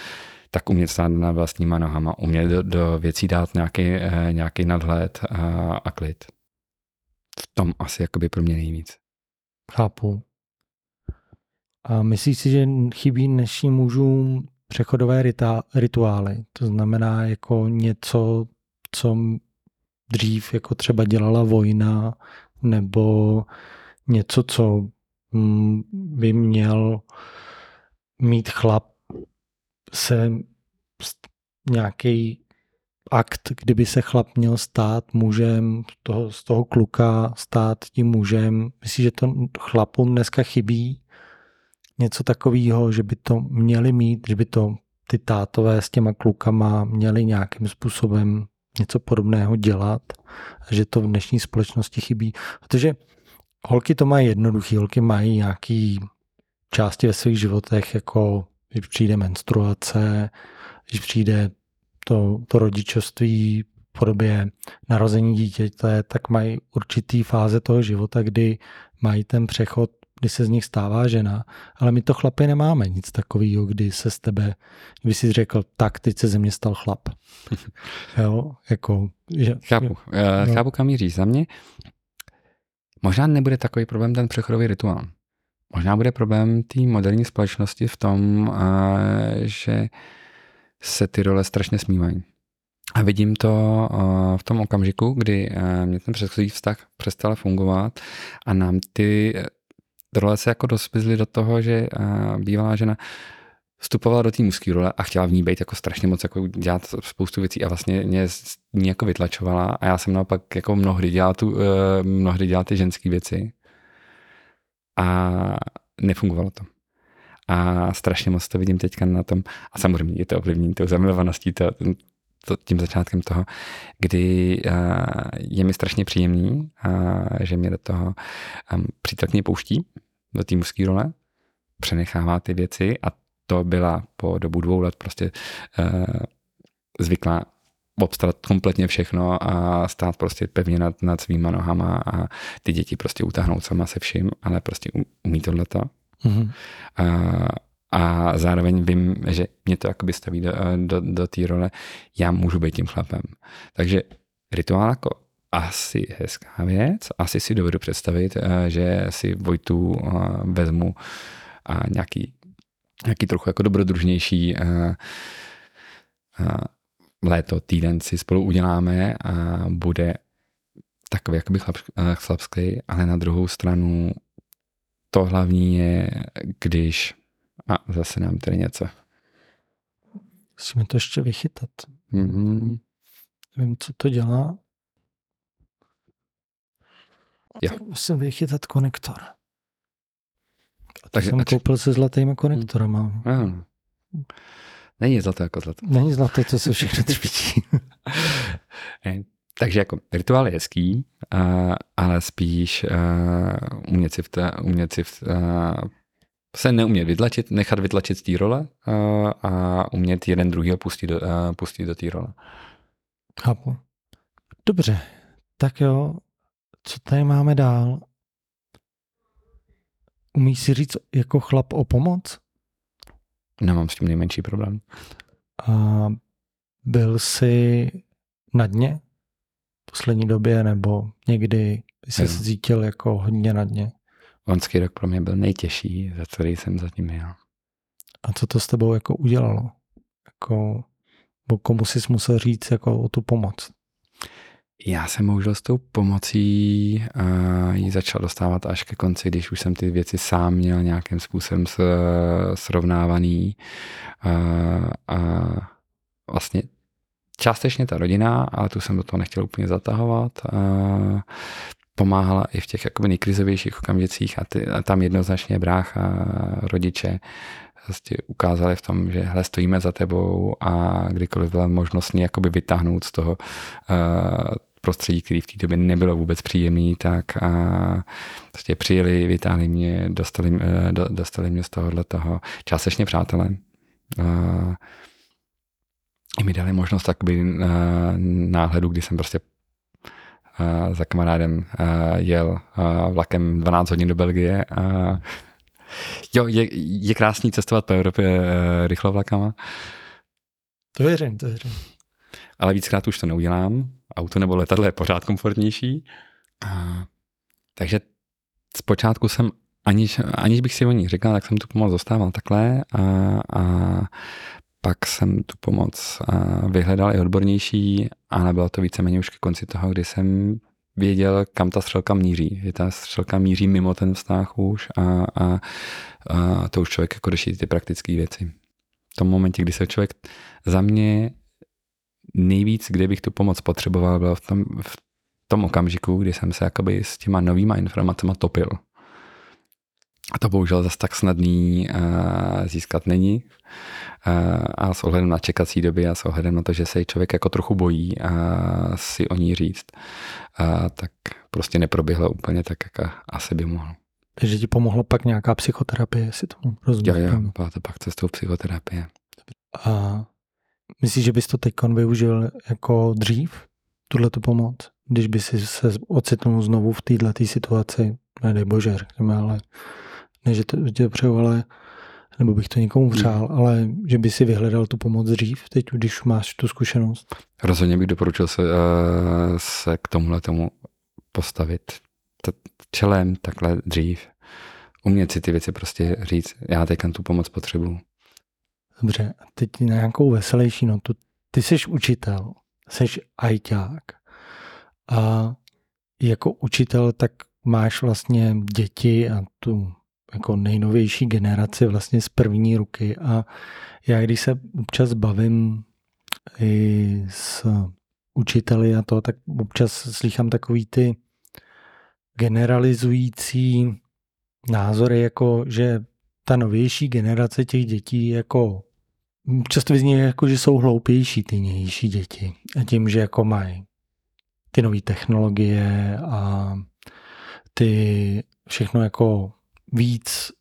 tak umět stát na vlastníma nohama, umět do, do věcí dát nějaký, eh, nějaký nadhled a, a klid. V tom asi jakoby pro mě nejvíc. Chápu. A myslíš si, že chybí dnešním mužům přechodové rita, rituály? To znamená jako něco, co dřív jako třeba dělala vojna, nebo něco, co mm, by měl mít chlap se nějaký akt, kdyby se chlap měl stát mužem, z toho, z toho kluka stát tím mužem. Myslím, že to chlapům dneska chybí něco takového, že by to měli mít, že by to ty tátové s těma klukama měli nějakým způsobem něco podobného dělat že to v dnešní společnosti chybí. Protože holky to mají jednoduché, holky mají nějaký části ve svých životech, jako když přijde menstruace, když přijde to, to rodičovství v podobě narození dítěte, tak mají určitý fáze toho života, kdy mají ten přechod kdy se z nich stává žena, ale my to chlapy nemáme nic takového, kdy se z tebe, kdyby si řekl, tak teď se ze mě stal chlap. [LAUGHS] jo, jako, že, Chápu, jo. No. chápu, kam míří. Za mě možná nebude takový problém ten přechodový rituál. Možná bude problém té moderní společnosti v tom, eh, že se ty role strašně smívají. A vidím to eh, v tom okamžiku, kdy eh, mě ten předchozí vztah přestal fungovat a nám ty role se jako dospizly do toho, že bývalá žena vstupovala do té mužské role a chtěla v ní být jako strašně moc jako dělat spoustu věcí a vlastně mě ní jako vytlačovala a já jsem naopak jako mnohdy dělal, tu, mnohdy dělal ty ženské věci a nefungovalo to. A strašně moc to vidím teďka na tom, a samozřejmě je to ovlivnění tou zamilovaností, to, to, tím začátkem toho, kdy uh, je mi strašně příjemný, uh, že mě do toho um, přítelkyně pouští, do té mužské role, přenechává ty věci a to byla po dobu dvou let prostě uh, zvyklá obstarat kompletně všechno a stát prostě pevně nad, nad svýma nohama a ty děti prostě utáhnout sama se vším, ale prostě umí tohleto. Mhm. A, a zároveň vím, že mě to jakoby staví do, do, do té role, já můžu být tím chlapem. Takže rituál jako asi hezká věc, asi si dovedu představit, eh, že si Vojtu eh, vezmu a nějaký, nějaký trochu jako dobrodružnější eh, léto, týden si spolu uděláme a bude takový jakoby chlap, chlapský, ale na druhou stranu to hlavní je, když a zase nám tady něco. Musíme to ještě vychytat. Mm-hmm. Vím, co to dělá. Jo. Musím vychytat konektor. A Takže- jsem ač- koupil se zlatýma konektorama. Ano. Není zlato jako zlato. Není zlaté, to se všechno třpití. [LAUGHS] Ne. Takže jako rituál je hezký, uh, ale spíš uh, umět si, v té, umět si v, uh, se neumět vytlačit, nechat vytlačit z té role uh, a umět jeden druhýho pustit do, uh, pustit do té role. Chápu. Dobře, tak jo, co tady máme dál? Umíš si říct jako chlap o pomoc? Nemám s tím nejmenší problém. A byl jsi na dně v poslední době, nebo někdy jsi se cítil jako hodně na dně? Loňský rok pro mě byl nejtěžší, za který jsem zatím jel. A co to s tebou jako udělalo? Jako, bo komu jsi musel říct jako o tu pomoc? Já jsem bohužel s tou pomocí uh, ji začal dostávat až ke konci, když už jsem ty věci sám měl nějakým způsobem s, srovnávaný. Uh, a vlastně částečně ta rodina, ale tu jsem do toho nechtěl úplně zatahovat. Uh, pomáhala i v těch jakoby nejkrizovějších okamžicích a, ty, a tam jednoznačně brácha, rodiče prostě ukázali v tom, že hele, stojíme za tebou a kdykoliv byla možnost mě jakoby vytáhnout z toho uh, prostředí, který v té době nebylo vůbec příjemný, tak a prostě přijeli, vytáhli mě, dostali, uh, do, dostali mě z tohohle toho, částečně přátelé. I mi dali možnost takový uh, náhledu, kdy jsem prostě uh, za kamarádem jel vlakem 12 hodin do Belgie a Jo, je, je krásný cestovat po Evropě rychlovlakama, To věřím, to věřím. Ale víckrát už to neudělám. Auto nebo letadlo je pořád komfortnější. A, takže zpočátku jsem, aniž, aniž bych si o ní říkal, tak jsem tu pomoc dostával takhle a, a pak jsem tu pomoc vyhledal i odbornější, ale bylo to víceméně už ke konci toho, kdy jsem věděl, kam ta střelka míří. Že ta střelka míří mimo ten vztah už a, a, a to už člověk jako řeší ty praktické věci. V tom momentě, kdy se člověk za mě nejvíc, kde bych tu pomoc potřeboval, bylo v tom, v tom okamžiku, kdy jsem se jakoby s těma novýma informacemi topil. A to bohužel zase tak snadný uh, získat není. Uh, a s ohledem na čekací doby a s ohledem na to, že se člověk jako trochu bojí uh, si o ní říct, uh, tak prostě neproběhla úplně tak, jak asi by mohl. Takže ti pomohla pak nějaká psychoterapie, jestli tomu rozumím. Jo, jo, byla to pak cestou psychoterapie. A myslíš, že bys to teď využil jako dřív, tuhle tu pomoc, když by si se ocitnul znovu v této situaci, nedej bože, řekněme, ale Ne, že to, to přeju, ale nebo bych to někomu přál, hmm. ale že by si vyhledal tu pomoc dřív, teď, když máš tu zkušenost. Rozhodně bych doporučil se, uh, se k tomuhle tomu postavit čelem takhle dřív. Umět si ty věci prostě říct, já teď tu pomoc potřebuju. Dobře, a teď na nějakou veselější notu. Ty jsi učitel, jsi ajťák a jako učitel tak máš vlastně děti a tu jako nejnovější generaci vlastně z první ruky a já když se občas bavím i s učiteli a to, tak občas slychám takový ty generalizující názory, jako že ta novější generace těch dětí jako často vyzní jako, že jsou hloupější ty nější děti. A tím, že jako mají ty nové technologie a ty všechno jako víc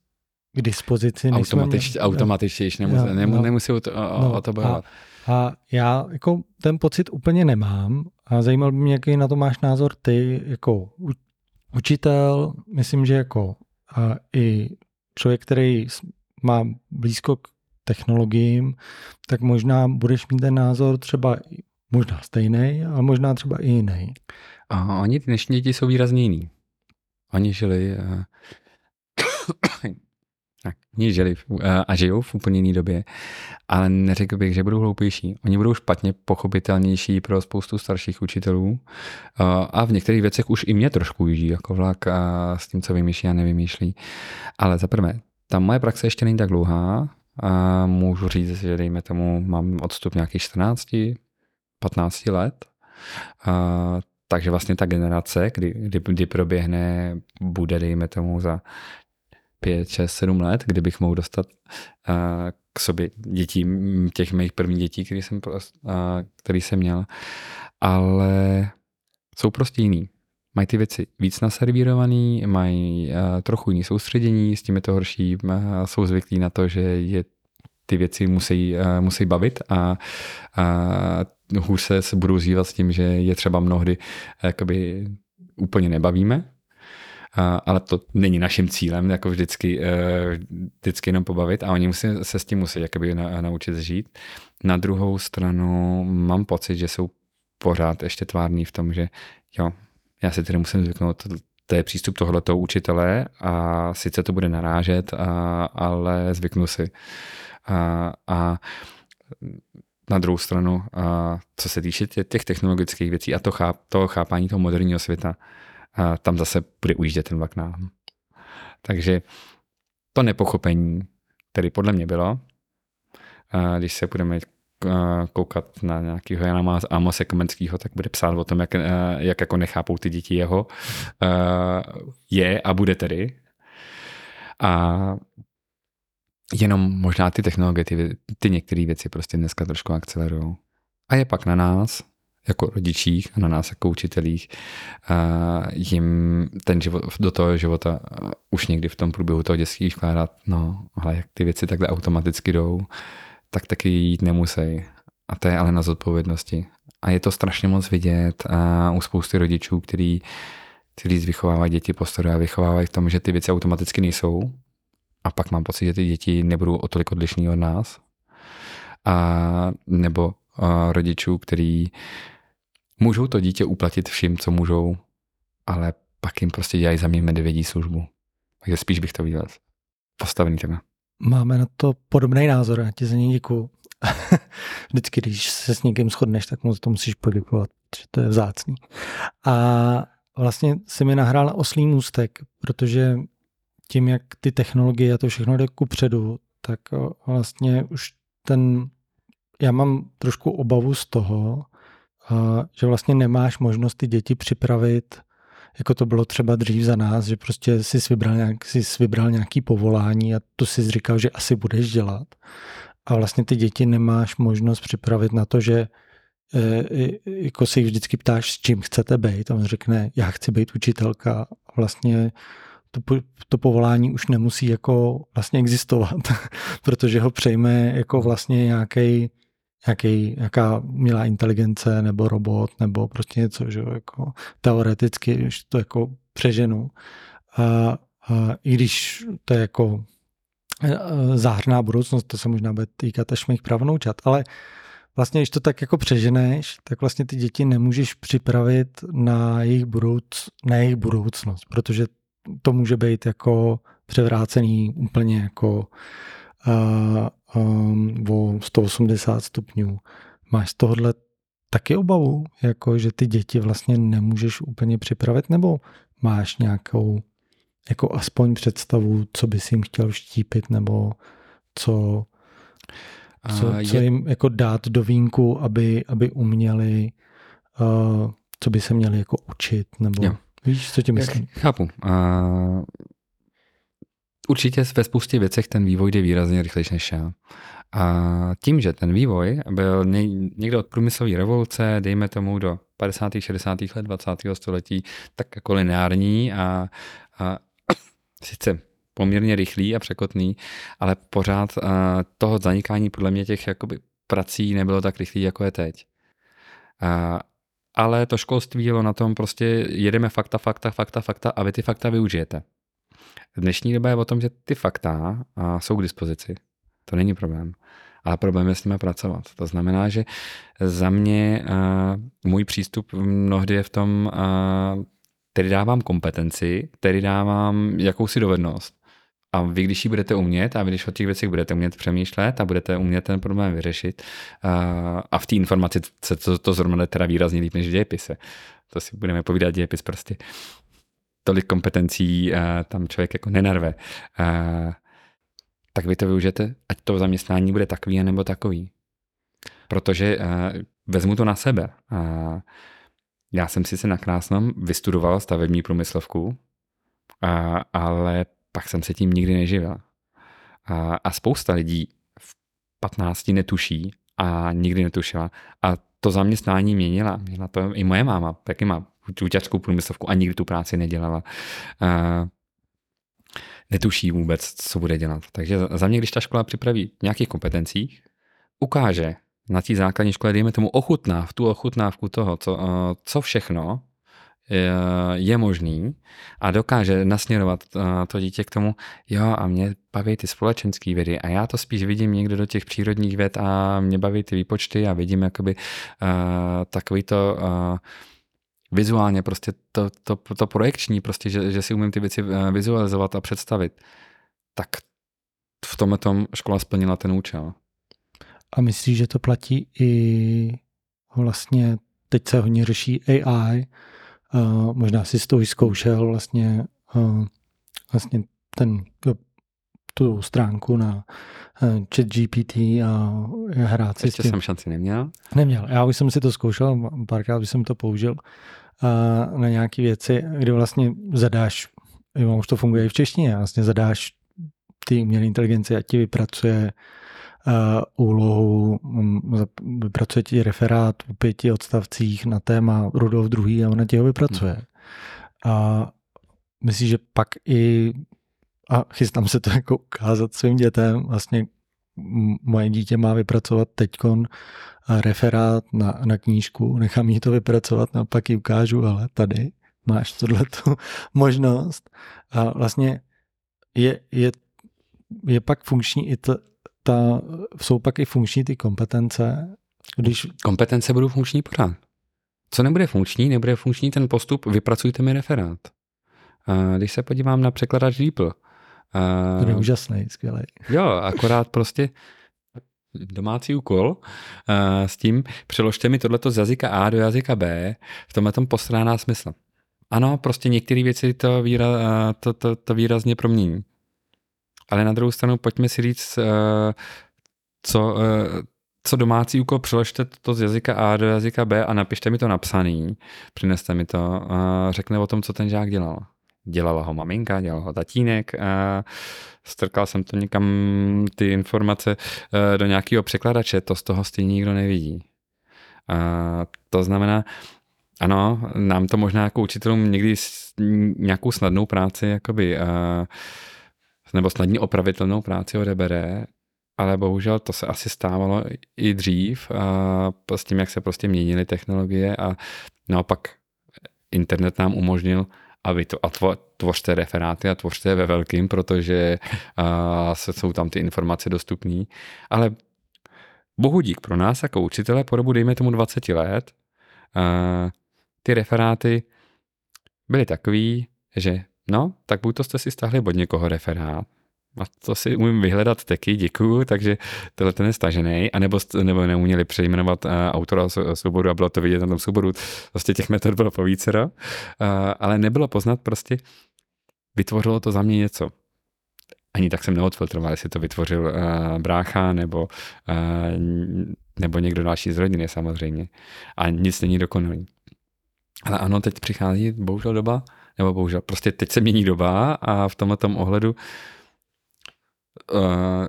k dispozici. Automatič, automatičtější, nemusí, jo, nemu, no, nemusí o to, o, no, o to bojovat. A, a já jako ten pocit úplně nemám a zajímal by mě, jaký na to máš názor ty jako učitel, myslím, že jako a i člověk, který má blízko k technologiím, tak možná budeš mít ten názor třeba možná stejný, ale možná třeba i jiný. A oni, dnešní děti jsou výrazně jiný. Oni žili uh, [COUGHS] tak, oni žili uh, a žijou v úplně jiné době, ale neřekl bych, že budou hloupější. Oni budou špatně pochopitelnější pro spoustu starších učitelů uh, a v některých věcech už i mě trošku jíždí jako vlak a s tím, co vymýšlí a nevymýšlí. Ale za prvé, ta moje praxe ještě není tak dlouhá, a můžu říct, že dejme tomu, mám odstup nějakých 14, 15 let. A, takže vlastně ta generace, kdy, kdy, kdy proběhne, bude, dejme tomu, za 5, 6, 7 let, kdybych mohl dostat a, k sobě dětí, těch mých prvních dětí, který jsem, a, který jsem měl. Ale jsou prostě jiný. Mají ty věci víc naservírovaný, mají uh, trochu jiný soustředění, s tím je to horší, uh, jsou zvyklí na to, že je ty věci musí, uh, musí bavit a, a hůř se, se budou zývat s tím, že je třeba mnohdy jakoby úplně nebavíme, ale to není naším cílem, jako vždycky, vždycky jenom pobavit a oni musí, se s tím musí jakoby naučit žít. Na druhou stranu mám pocit, že jsou pořád ještě tvární v tom, že jo, já si tedy musím zvyknout, to je přístup tohoto učitele a sice to bude narážet, a, ale zvyknu si. A, a na druhou stranu, a co se týče těch technologických věcí a to, cháp, to chápání toho moderního světa, a tam zase bude ujíždět ten vlak nám. Takže to nepochopení, který podle mě bylo, a když se budeme koukat na nějakého Jana Amose Komenského, tak bude psát o tom, jak, eh, jak jako nechápou ty děti jeho. Eh, je a bude tedy. A jenom možná ty technologie, ty, ty některé věci prostě dneska trošku akcelerují. A je pak na nás, jako rodičích a na nás jako učitelích, jim ten život, do toho života už někdy v tom průběhu toho dětství vkládat, no, ale jak ty věci takhle automaticky jdou, tak taky jít nemusí. A to je ale na zodpovědnosti. A je to strašně moc vidět a u spousty rodičů, který, který vychovávají děti postory a vychovávají v tom, že ty věci automaticky nejsou. A pak mám pocit, že ty děti nebudou o tolik odlišní od nás. A, nebo a, rodičů, který můžou to dítě uplatit vším, co můžou, ale pak jim prostě dělají za mě medvědí službu. Takže spíš bych to viděl postavený téma. Máme na to podobný názor, já ti za něj děkuju. [LAUGHS] Vždycky, když se s někým shodneš, tak mu to musíš poděkovat, že to je vzácný. A vlastně si mi nahrál na oslý můstek, protože tím, jak ty technologie a to všechno jde ku předu, tak vlastně už ten, já mám trošku obavu z toho, že vlastně nemáš možnost ty děti připravit jako to bylo třeba dřív za nás, že prostě jsi vybral, nějak, jsi vybral nějaký povolání a to si říkal, že asi budeš dělat. A vlastně ty děti nemáš možnost připravit na to, že e, jako si vždycky ptáš, s čím chcete být. A on řekne, já chci být učitelka. A vlastně to, to povolání už nemusí jako vlastně existovat, [LAUGHS] protože ho přejme jako vlastně nějaký jaký, jaká umělá inteligence nebo robot nebo prostě něco, že jo, jako teoreticky, když to jako přeženu. A, I když to je jako záhrná budoucnost, to se možná bude týkat až mých pravnoučat, ale vlastně, když to tak jako přeženeš, tak vlastně ty děti nemůžeš připravit na jejich, budouc, na jejich budoucnost, protože to může být jako převrácený úplně jako uh, um, o 180 stupňů. Máš z tohohle taky obavu, jako že ty děti vlastně nemůžeš úplně připravit, nebo máš nějakou jako aspoň představu, co bys jim chtěl vštípit, nebo co, co, co jim jako dát do vínku, aby, aby uměli, uh, co by se měli jako učit, nebo jo. víš, co ti myslím? Chápu. Uh, určitě ve spoustě věcech ten vývoj jde výrazně rychlejší než já. A tím, že ten vývoj byl někde od průmyslové revoluce, dejme tomu do 50. 60. let 20. století, tak jako lineární a, a [COUGHS] sice poměrně rychlý a překotný, ale pořád uh, toho zanikání podle mě těch jakoby prací nebylo tak rychlý, jako je teď. Uh, ale to školství jelo na tom prostě jedeme fakta, fakta, fakta, fakta a vy ty fakta využijete. Dnešní doba je o tom, že ty fakta jsou k dispozici. To není problém. Ale problém je s nimi pracovat. To znamená, že za mě můj přístup mnohdy je v tom, který dávám kompetenci, který dávám jakousi dovednost. A vy, když ji budete umět a vy, když o těch věcech budete umět přemýšlet a budete umět ten problém vyřešit, a v té informaci se to, to zrovna teda výrazně líp než v dějepise. To si budeme povídat dějepis prostě. Tolik kompetencí uh, tam člověk jako nenarve. Uh, tak vy to využijete, ať to zaměstnání bude takový nebo takový. Protože uh, vezmu to na sebe. Já jsem sice na Krásnom vystudoval stavební průmyslovku, ale pak jsem se tím nikdy neživil. A, a spousta lidí v 15 netuší a nikdy netušila. A to zaměstnání měnila. Měla to i moje máma, taky má čuťařskou průmyslovku a nikdy tu práci nedělala. A, netuší vůbec, co bude dělat. Takže za mě, když ta škola připraví nějakých kompetencích, ukáže, na té základní škole, dejme tomu, ochutná v tu ochutnávku toho, co, eh, co všechno je, je možný a dokáže nasměrovat eh, to dítě k tomu, jo a mě baví ty společenské vědy a já to spíš vidím někde do těch přírodních věd a mě baví ty výpočty a vidím jakoby uh, takový to uh, vizuálně prostě to, to, to projekční, prostě, že, že si umím ty věci vizualizovat a představit, tak v tomhle tom škola splnila ten účel. A myslíš, že to platí i vlastně, teď se hodně řeší AI, uh, možná si s tou zkoušel vlastně, uh, vlastně ten, tu stránku na uh, chat GPT a hrát si Ještě jsem šanci neměl. Neměl. Já už jsem si to zkoušel, párkrát bych jsem to použil uh, na nějaké věci, kdy vlastně zadáš, jo, už to funguje i v češtině, vlastně zadáš ty umělé inteligenci, ať ti vypracuje uh, úlohu, um, vypracuje ti referát v pěti odstavcích na téma Rudolf II. a ona ti ho vypracuje. Hmm. A myslím, že pak i, a chystám se to [LAUGHS] jako ukázat svým dětem, vlastně moje dítě má vypracovat teďkon referát na, na knížku, nechám jí to vypracovat, a pak ji ukážu, ale tady máš tohle [LAUGHS] možnost. A vlastně je, je, je pak funkční i to, ta, jsou pak i funkční ty kompetence. Když... Kompetence budou funkční pořád. Co nebude funkční, nebude funkční ten postup, vypracujte mi referát. Když se podívám na překladač DeepL. To je úžasný, skvělý. Jo, akorát prostě domácí úkol s tím, přeložte mi tohleto z jazyka A do jazyka B, v tomhle tom postráná smysl. Ano, prostě některé věci to, výra, to, to, to výrazně promění. Ale na druhou stranu pojďme si říct, co, co domácí úkol, přeložte to z jazyka A do jazyka B a napište mi to napsaný, přineste mi to a řekne o tom, co ten žák dělal. Dělala ho maminka, dělal ho tatínek, a strkal jsem to někam, ty informace eh, do nějakého překladače, to z toho stejně nikdo nevidí. A to znamená, ano, nám to možná jako učitelům někdy nějakou snadnou práci jakoby, a, nebo snadně opravitelnou práci odebere, ale bohužel to se asi stávalo i dřív a s tím, jak se prostě měnily technologie a naopak internet nám umožnil a, vy to, a tvo, tvořte referáty a tvořte ve velkým, protože uh, jsou tam ty informace dostupné. Ale bohu dík pro nás jako učitele po dobu, dejme tomu 20 let, uh, ty referáty byly takový, že no, tak buď to jste si stáhli od někoho referát, a to si umím vyhledat taky, děkuju, takže tohle ten je stažený, anebo, nebo neuměli přejmenovat uh, autora souboru a bylo to vidět na tom souboru. Prostě těch metod bylo po vícero, uh, ale nebylo poznat prostě, vytvořilo to za mě něco. Ani tak jsem neodfiltroval, jestli to vytvořil uh, brácha nebo, uh, nebo někdo další z rodiny samozřejmě. A nic není dokonalý. Ale ano, teď přichází bohužel doba, nebo bohužel, prostě teď se mění doba a v tomhle ohledu uh,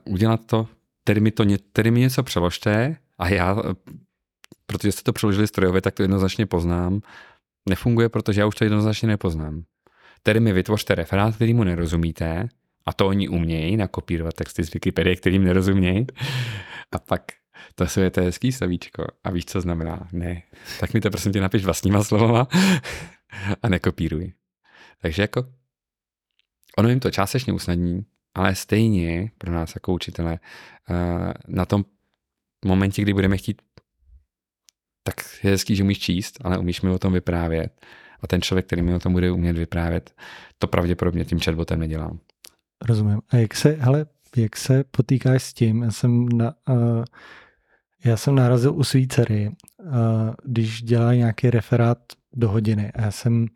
udělat to, tedy mi, to, tedy mi něco přeložte a já, protože jste to přeložili strojově, tak to jednoznačně poznám. Nefunguje, protože já už to jednoznačně nepoznám. Tedy mi vytvořte referát, který mu nerozumíte, a to oni umějí nakopírovat texty z Wikipedie, kterým nerozumějí. A pak to je to hezký slovíčko. A víš, co znamená? Ne. Tak mi to prosím tě napiš vlastníma slovama a nekopíruj. Takže jako ono jim to částečně usnadní, ale stejně pro nás jako učitele eh, na tom momentě, kdy budeme chtít, tak je hezký, že umíš číst, ale umíš mi o tom vyprávět. A ten člověk, který mi o tom bude umět vyprávět, to pravděpodobně tím chatbotem nedělám. Rozumím. A jak se, hele, jak se potýkáš s tím? Já jsem, na, uh, já jsem narazil u svý dcery, uh, když dělá nějaký referát do hodiny a já jsem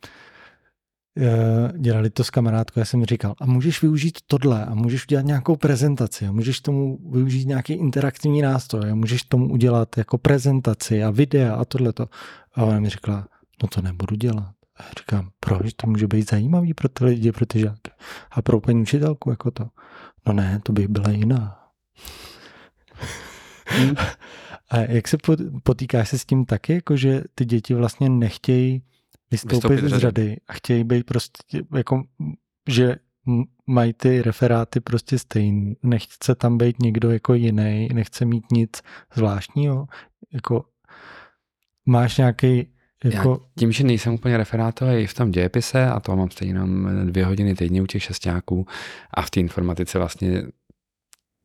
dělali to s kamarádkou, já jsem říkal, a můžeš využít tohle, a můžeš udělat nějakou prezentaci, a můžeš tomu využít nějaký interaktivní nástroj, a můžeš tomu udělat jako prezentaci a videa a tohleto. A ona mi řekla, no to nebudu dělat. A já říkám, proč? To může být zajímavý pro ty lidi, pro ty žáky. A pro paní učitelku jako to. No ne, to bych byla jiná. [LAUGHS] a jak se potýkáš se s tím taky, jako že ty děti vlastně nechtějí vystoupit, vystoupit z řady a chtějí být prostě jako, že mají ty referáty prostě stejný. Nechce tam být někdo jako jiný, nechce mít nic zvláštního. Jako máš nějaký jako... Já tím, že nejsem úplně referátový v tom dějepise a to mám stejně jenom dvě hodiny týdně u těch šestáků a v té informatice vlastně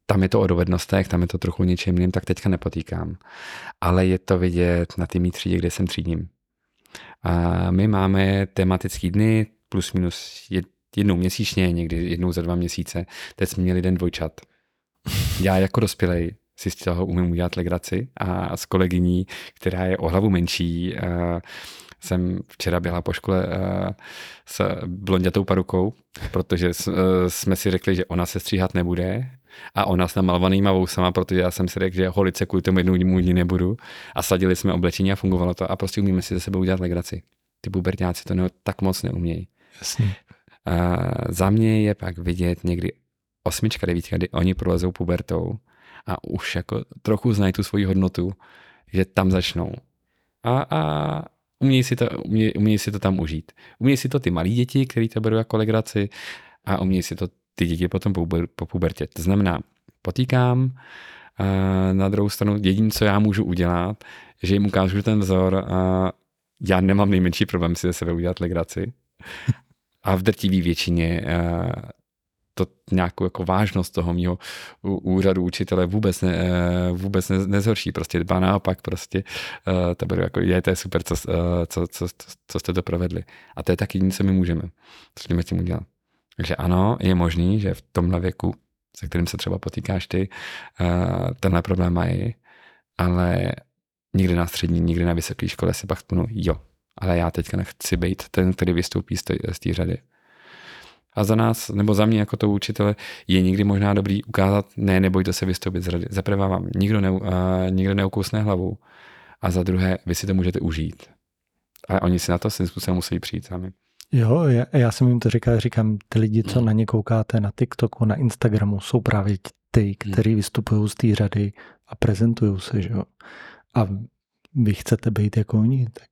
tam je to o dovednostech, tam je to trochu něčím jiným, tak teďka nepotýkám. Ale je to vidět na té mý třídě, kde jsem třídním. A my máme tematický dny plus minus jednou měsíčně, někdy jednou za dva měsíce. Teď jsme měli den dvojčat. Já jako dospělej si z toho umím udělat legraci a s kolegyní, která je o hlavu menší, jsem včera byla po škole s blondětou parukou, protože jsme si řekli, že ona se stříhat nebude a ona s namalovanýma vousama, protože já jsem si řekl, že holice kvůli tomu jednou můj nebudu a sadili jsme oblečení a fungovalo to a prostě umíme si ze sebe udělat legraci. Ty pubertáci to ne, tak moc neumějí. Jasně. A za mě je pak vidět někdy osmička, devítka, kdy oni prolezou pubertou a už jako trochu znají tu svoji hodnotu, že tam začnou. A, a umějí si, to, umějí, umějí si to tam užít. Umějí si to ty malí děti, kteří to berou jako legraci a umějí si to ty děti potom po, pubertě. To znamená, potýkám, a na druhou stranu jediné, co já můžu udělat, že jim ukážu ten vzor a já nemám nejmenší problém si ze sebe udělat legraci. A v drtivý většině to nějakou jako vážnost toho mého úřadu učitele vůbec, ne, vůbec ne, nezhorší. Prostě ba naopak prostě to beru jako, je, to je super, co, co, co, co jste to provedli. A to je taky nic, co my můžeme. Co s tím udělat. Takže ano, je možný, že v tomhle věku, se kterým se třeba potýkáš ty, uh, tenhle problém mají, ale nikdy na střední, nikdy na vysoké škole si pak spomenu, jo, ale já teďka nechci být ten, který vystoupí z té řady. A za nás, nebo za mě jako to učitele, je někdy možná dobrý ukázat, ne, nebojte se vystoupit z rady. Za prvé vám nikdo, ne, uh, nikdo neukousne hlavu a za druhé, vy si to můžete užít. A oni si na to svým způsobem musí přijít sami. Jo, já, já jsem jim to říkal, říkám, ty lidi, co na ně koukáte na TikToku, na Instagramu, jsou právě ty, hmm. kteří vystupují z té řady a prezentují se, že jo. A vy chcete být jako oni, tak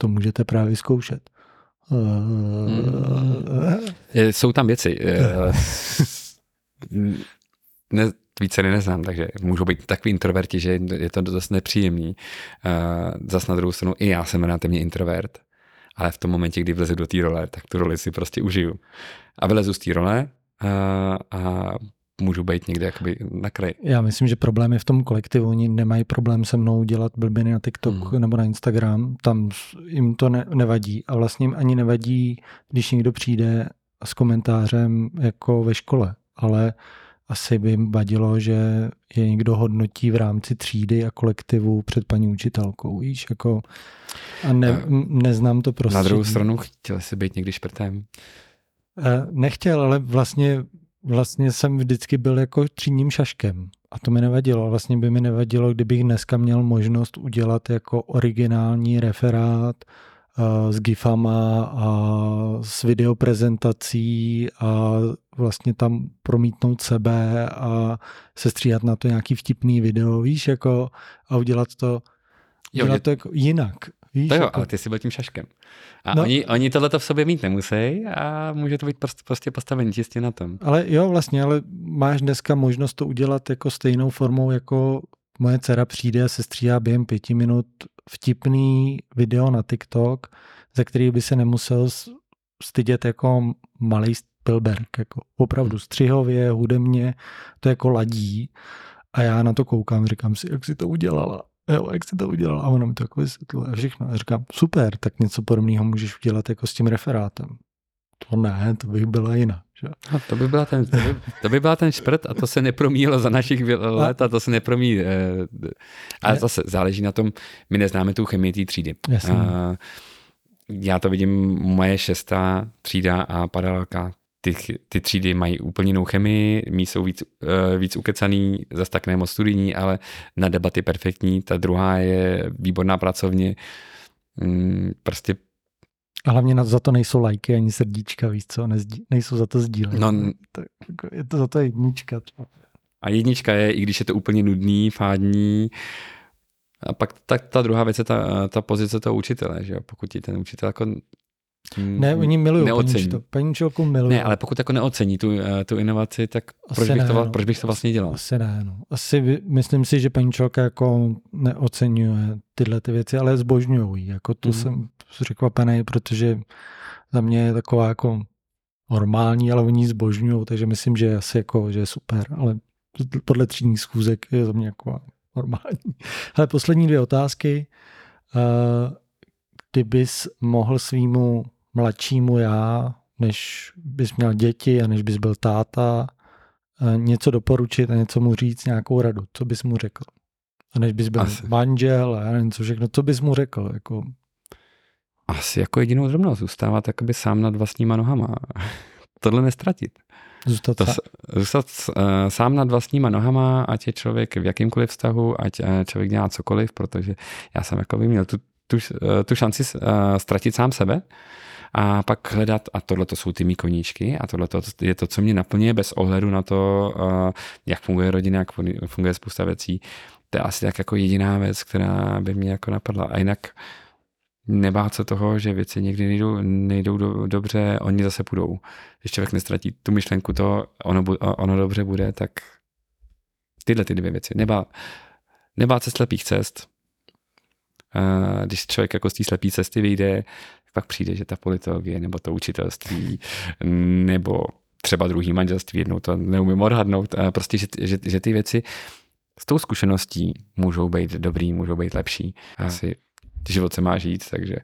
to můžete právě zkoušet. Hmm. Jsou tam věci. [LAUGHS] ne, více neznám, takže můžou být takový introverti, že je to dost nepříjemný. Zas na druhou stranu i já jsem relativně introvert ale v tom momentě, kdy vlezu do té role, tak tu roli si prostě užiju. A vylezu z té role a, a můžu být někde jakoby na kraji. Já myslím, že problém je v tom kolektivu. Oni nemají problém se mnou dělat blbiny na TikTok hmm. nebo na Instagram. Tam jim to ne, nevadí. A vlastně jim ani nevadí, když někdo přijde s komentářem jako ve škole. Ale asi by jim vadilo, že je někdo hodnotí v rámci třídy a kolektivu před paní učitelkou. Víš, jako a ne, neznám to prostě. Na druhou stranu chtěl jsi být někdy šprtem? Eh, nechtěl, ale vlastně vlastně jsem vždycky byl jako třídním šaškem a to mi nevadilo. Vlastně by mi nevadilo, kdybych dneska měl možnost udělat jako originální referát s gifama a s videoprezentací a vlastně tam promítnout sebe a sestříhat na to nějaký vtipný video, víš, jako a udělat to, udělat jo, to jako jinak. Víš, to jo, jako... ale ty jsi byl tím šaškem. A no, oni, oni tohle v sobě mít nemusí a může to být prostě, prostě postavení čistě na tom. Ale jo, vlastně, ale máš dneska možnost to udělat jako stejnou formou, jako moje dcera přijde a se stříhá během pěti minut vtipný video na TikTok, za který by se nemusel stydět jako malý Spielberg, jako opravdu střihově, hudebně, to jako ladí. A já na to koukám, říkám si, jak si to udělala jo, jak jsi to udělal? A ono mi to jako vysvětluje všechno. A říkám, super, tak něco podobného můžeš udělat jako s tím referátem. To ne, to bych byla jiná. A to by byla ten, to by, to by byla ten šprt a to se nepromílo za našich let a to se nepromí. Eh, ale zase záleží na tom, my neznáme tu chemii té třídy. Jasně. A, já to vidím, moje šestá třída a paralelka, ty, ty třídy mají úplně jinou chemii, mý jsou víc, uh, víc ukecaný, zase tak nemoc studijní, ale na debaty perfektní. Ta druhá je výborná pracovně. Mm, prostě a hlavně za to nejsou lajky ani srdíčka, víš co, Nezdí, nejsou za to sdílet. No, to, jako je to za to jednička. A jednička je, i když je to úplně nudný, fádní, a pak tak ta druhá věc je ta, ta pozice toho učitele, že jo? pokud ti ten učitel jako ne, oni milují neocení. paní učitelku milují. Ne, ale pokud jako neocení tu, eh, tu inovaci, tak proč bych, ne, to, no. proč bych to vlastně dělal? Asi ne, no. Asi myslím si, že paní učitelka jako neocenuje tyhle ty věci, ale zbožňují. Jako to mm. jsem překvapený, protože za mě je taková jako normální, ale oni zbožňují, takže myslím, že asi jako, že je super, ale podle třídních schůzek je za mě jako normální. [LAUGHS] Ale poslední dvě otázky. Uh, kdybys mohl svýmu mladšímu já, než bys měl děti a než bys byl táta, eh, něco doporučit a něco mu říct, nějakou radu, co bys mu řekl? A než bys byl Asi. manžel a já nevím co všechno, co bys mu řekl? Jako... Asi jako jedinou drobnost, zůstávat jakoby sám nad vlastníma nohama. [LAUGHS] Tohle nestratit. Zůstat, to, zůstat uh, sám nad vlastníma nohama, ať je člověk v jakýmkoliv vztahu, ať uh, člověk dělá cokoliv, protože já jsem jako měl tu, tu, uh, tu šanci uh, ztratit sám sebe a pak hledat, a tohle to jsou ty mý koníčky a tohle je to, co mě naplňuje bez ohledu na to, jak funguje rodina, jak funguje spousta věcí. To je asi tak jako jediná věc, která by mě jako napadla. A jinak nebát se toho, že věci někdy nejdou, nejdou do, dobře, oni zase půjdou. Když člověk nestratí tu myšlenku to, ono, ono dobře bude, tak tyhle ty dvě věci. Nebát, nebát se slepých cest. Když člověk jako z té slepé cesty vyjde, pak přijde, že ta politologie nebo to učitelství nebo třeba druhý manželství, jednou to neumím odhadnout, prostě, že, že, že ty věci s tou zkušeností můžou být dobrý, můžou být lepší. Asi život se má žít, takže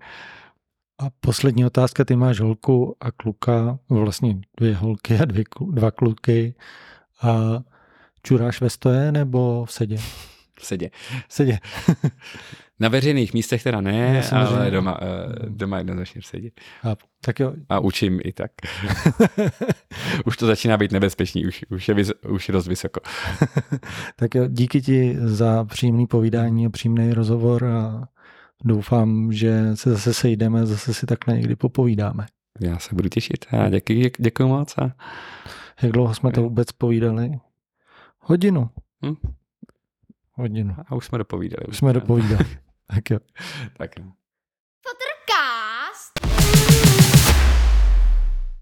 a poslední otázka, ty máš holku a kluka, vlastně dvě holky a dvě, dva kluky. A čuráš ve stoje nebo v sedě? V sedě. V sedě. [LAUGHS] Na veřejných místech teda ne, Já ale doma, uh, doma jednoznačně sedět. A, tak jo. A učím i tak. [LAUGHS] už to začíná být nebezpečný, už, už, je, už je dost vysoko. [LAUGHS] tak jo, díky ti za příjemný povídání a příjemný rozhovor a doufám, že se zase sejdeme, zase si takhle někdy popovídáme. Já se budu těšit a děkuji, děkuji moc. A... Jak dlouho jsme to vůbec povídali? Hodinu. Hm? Hodinu. A už jsme dopovídali. Už jsme dopovídali. [LAUGHS] Tá aqui, ó. Tá aqui.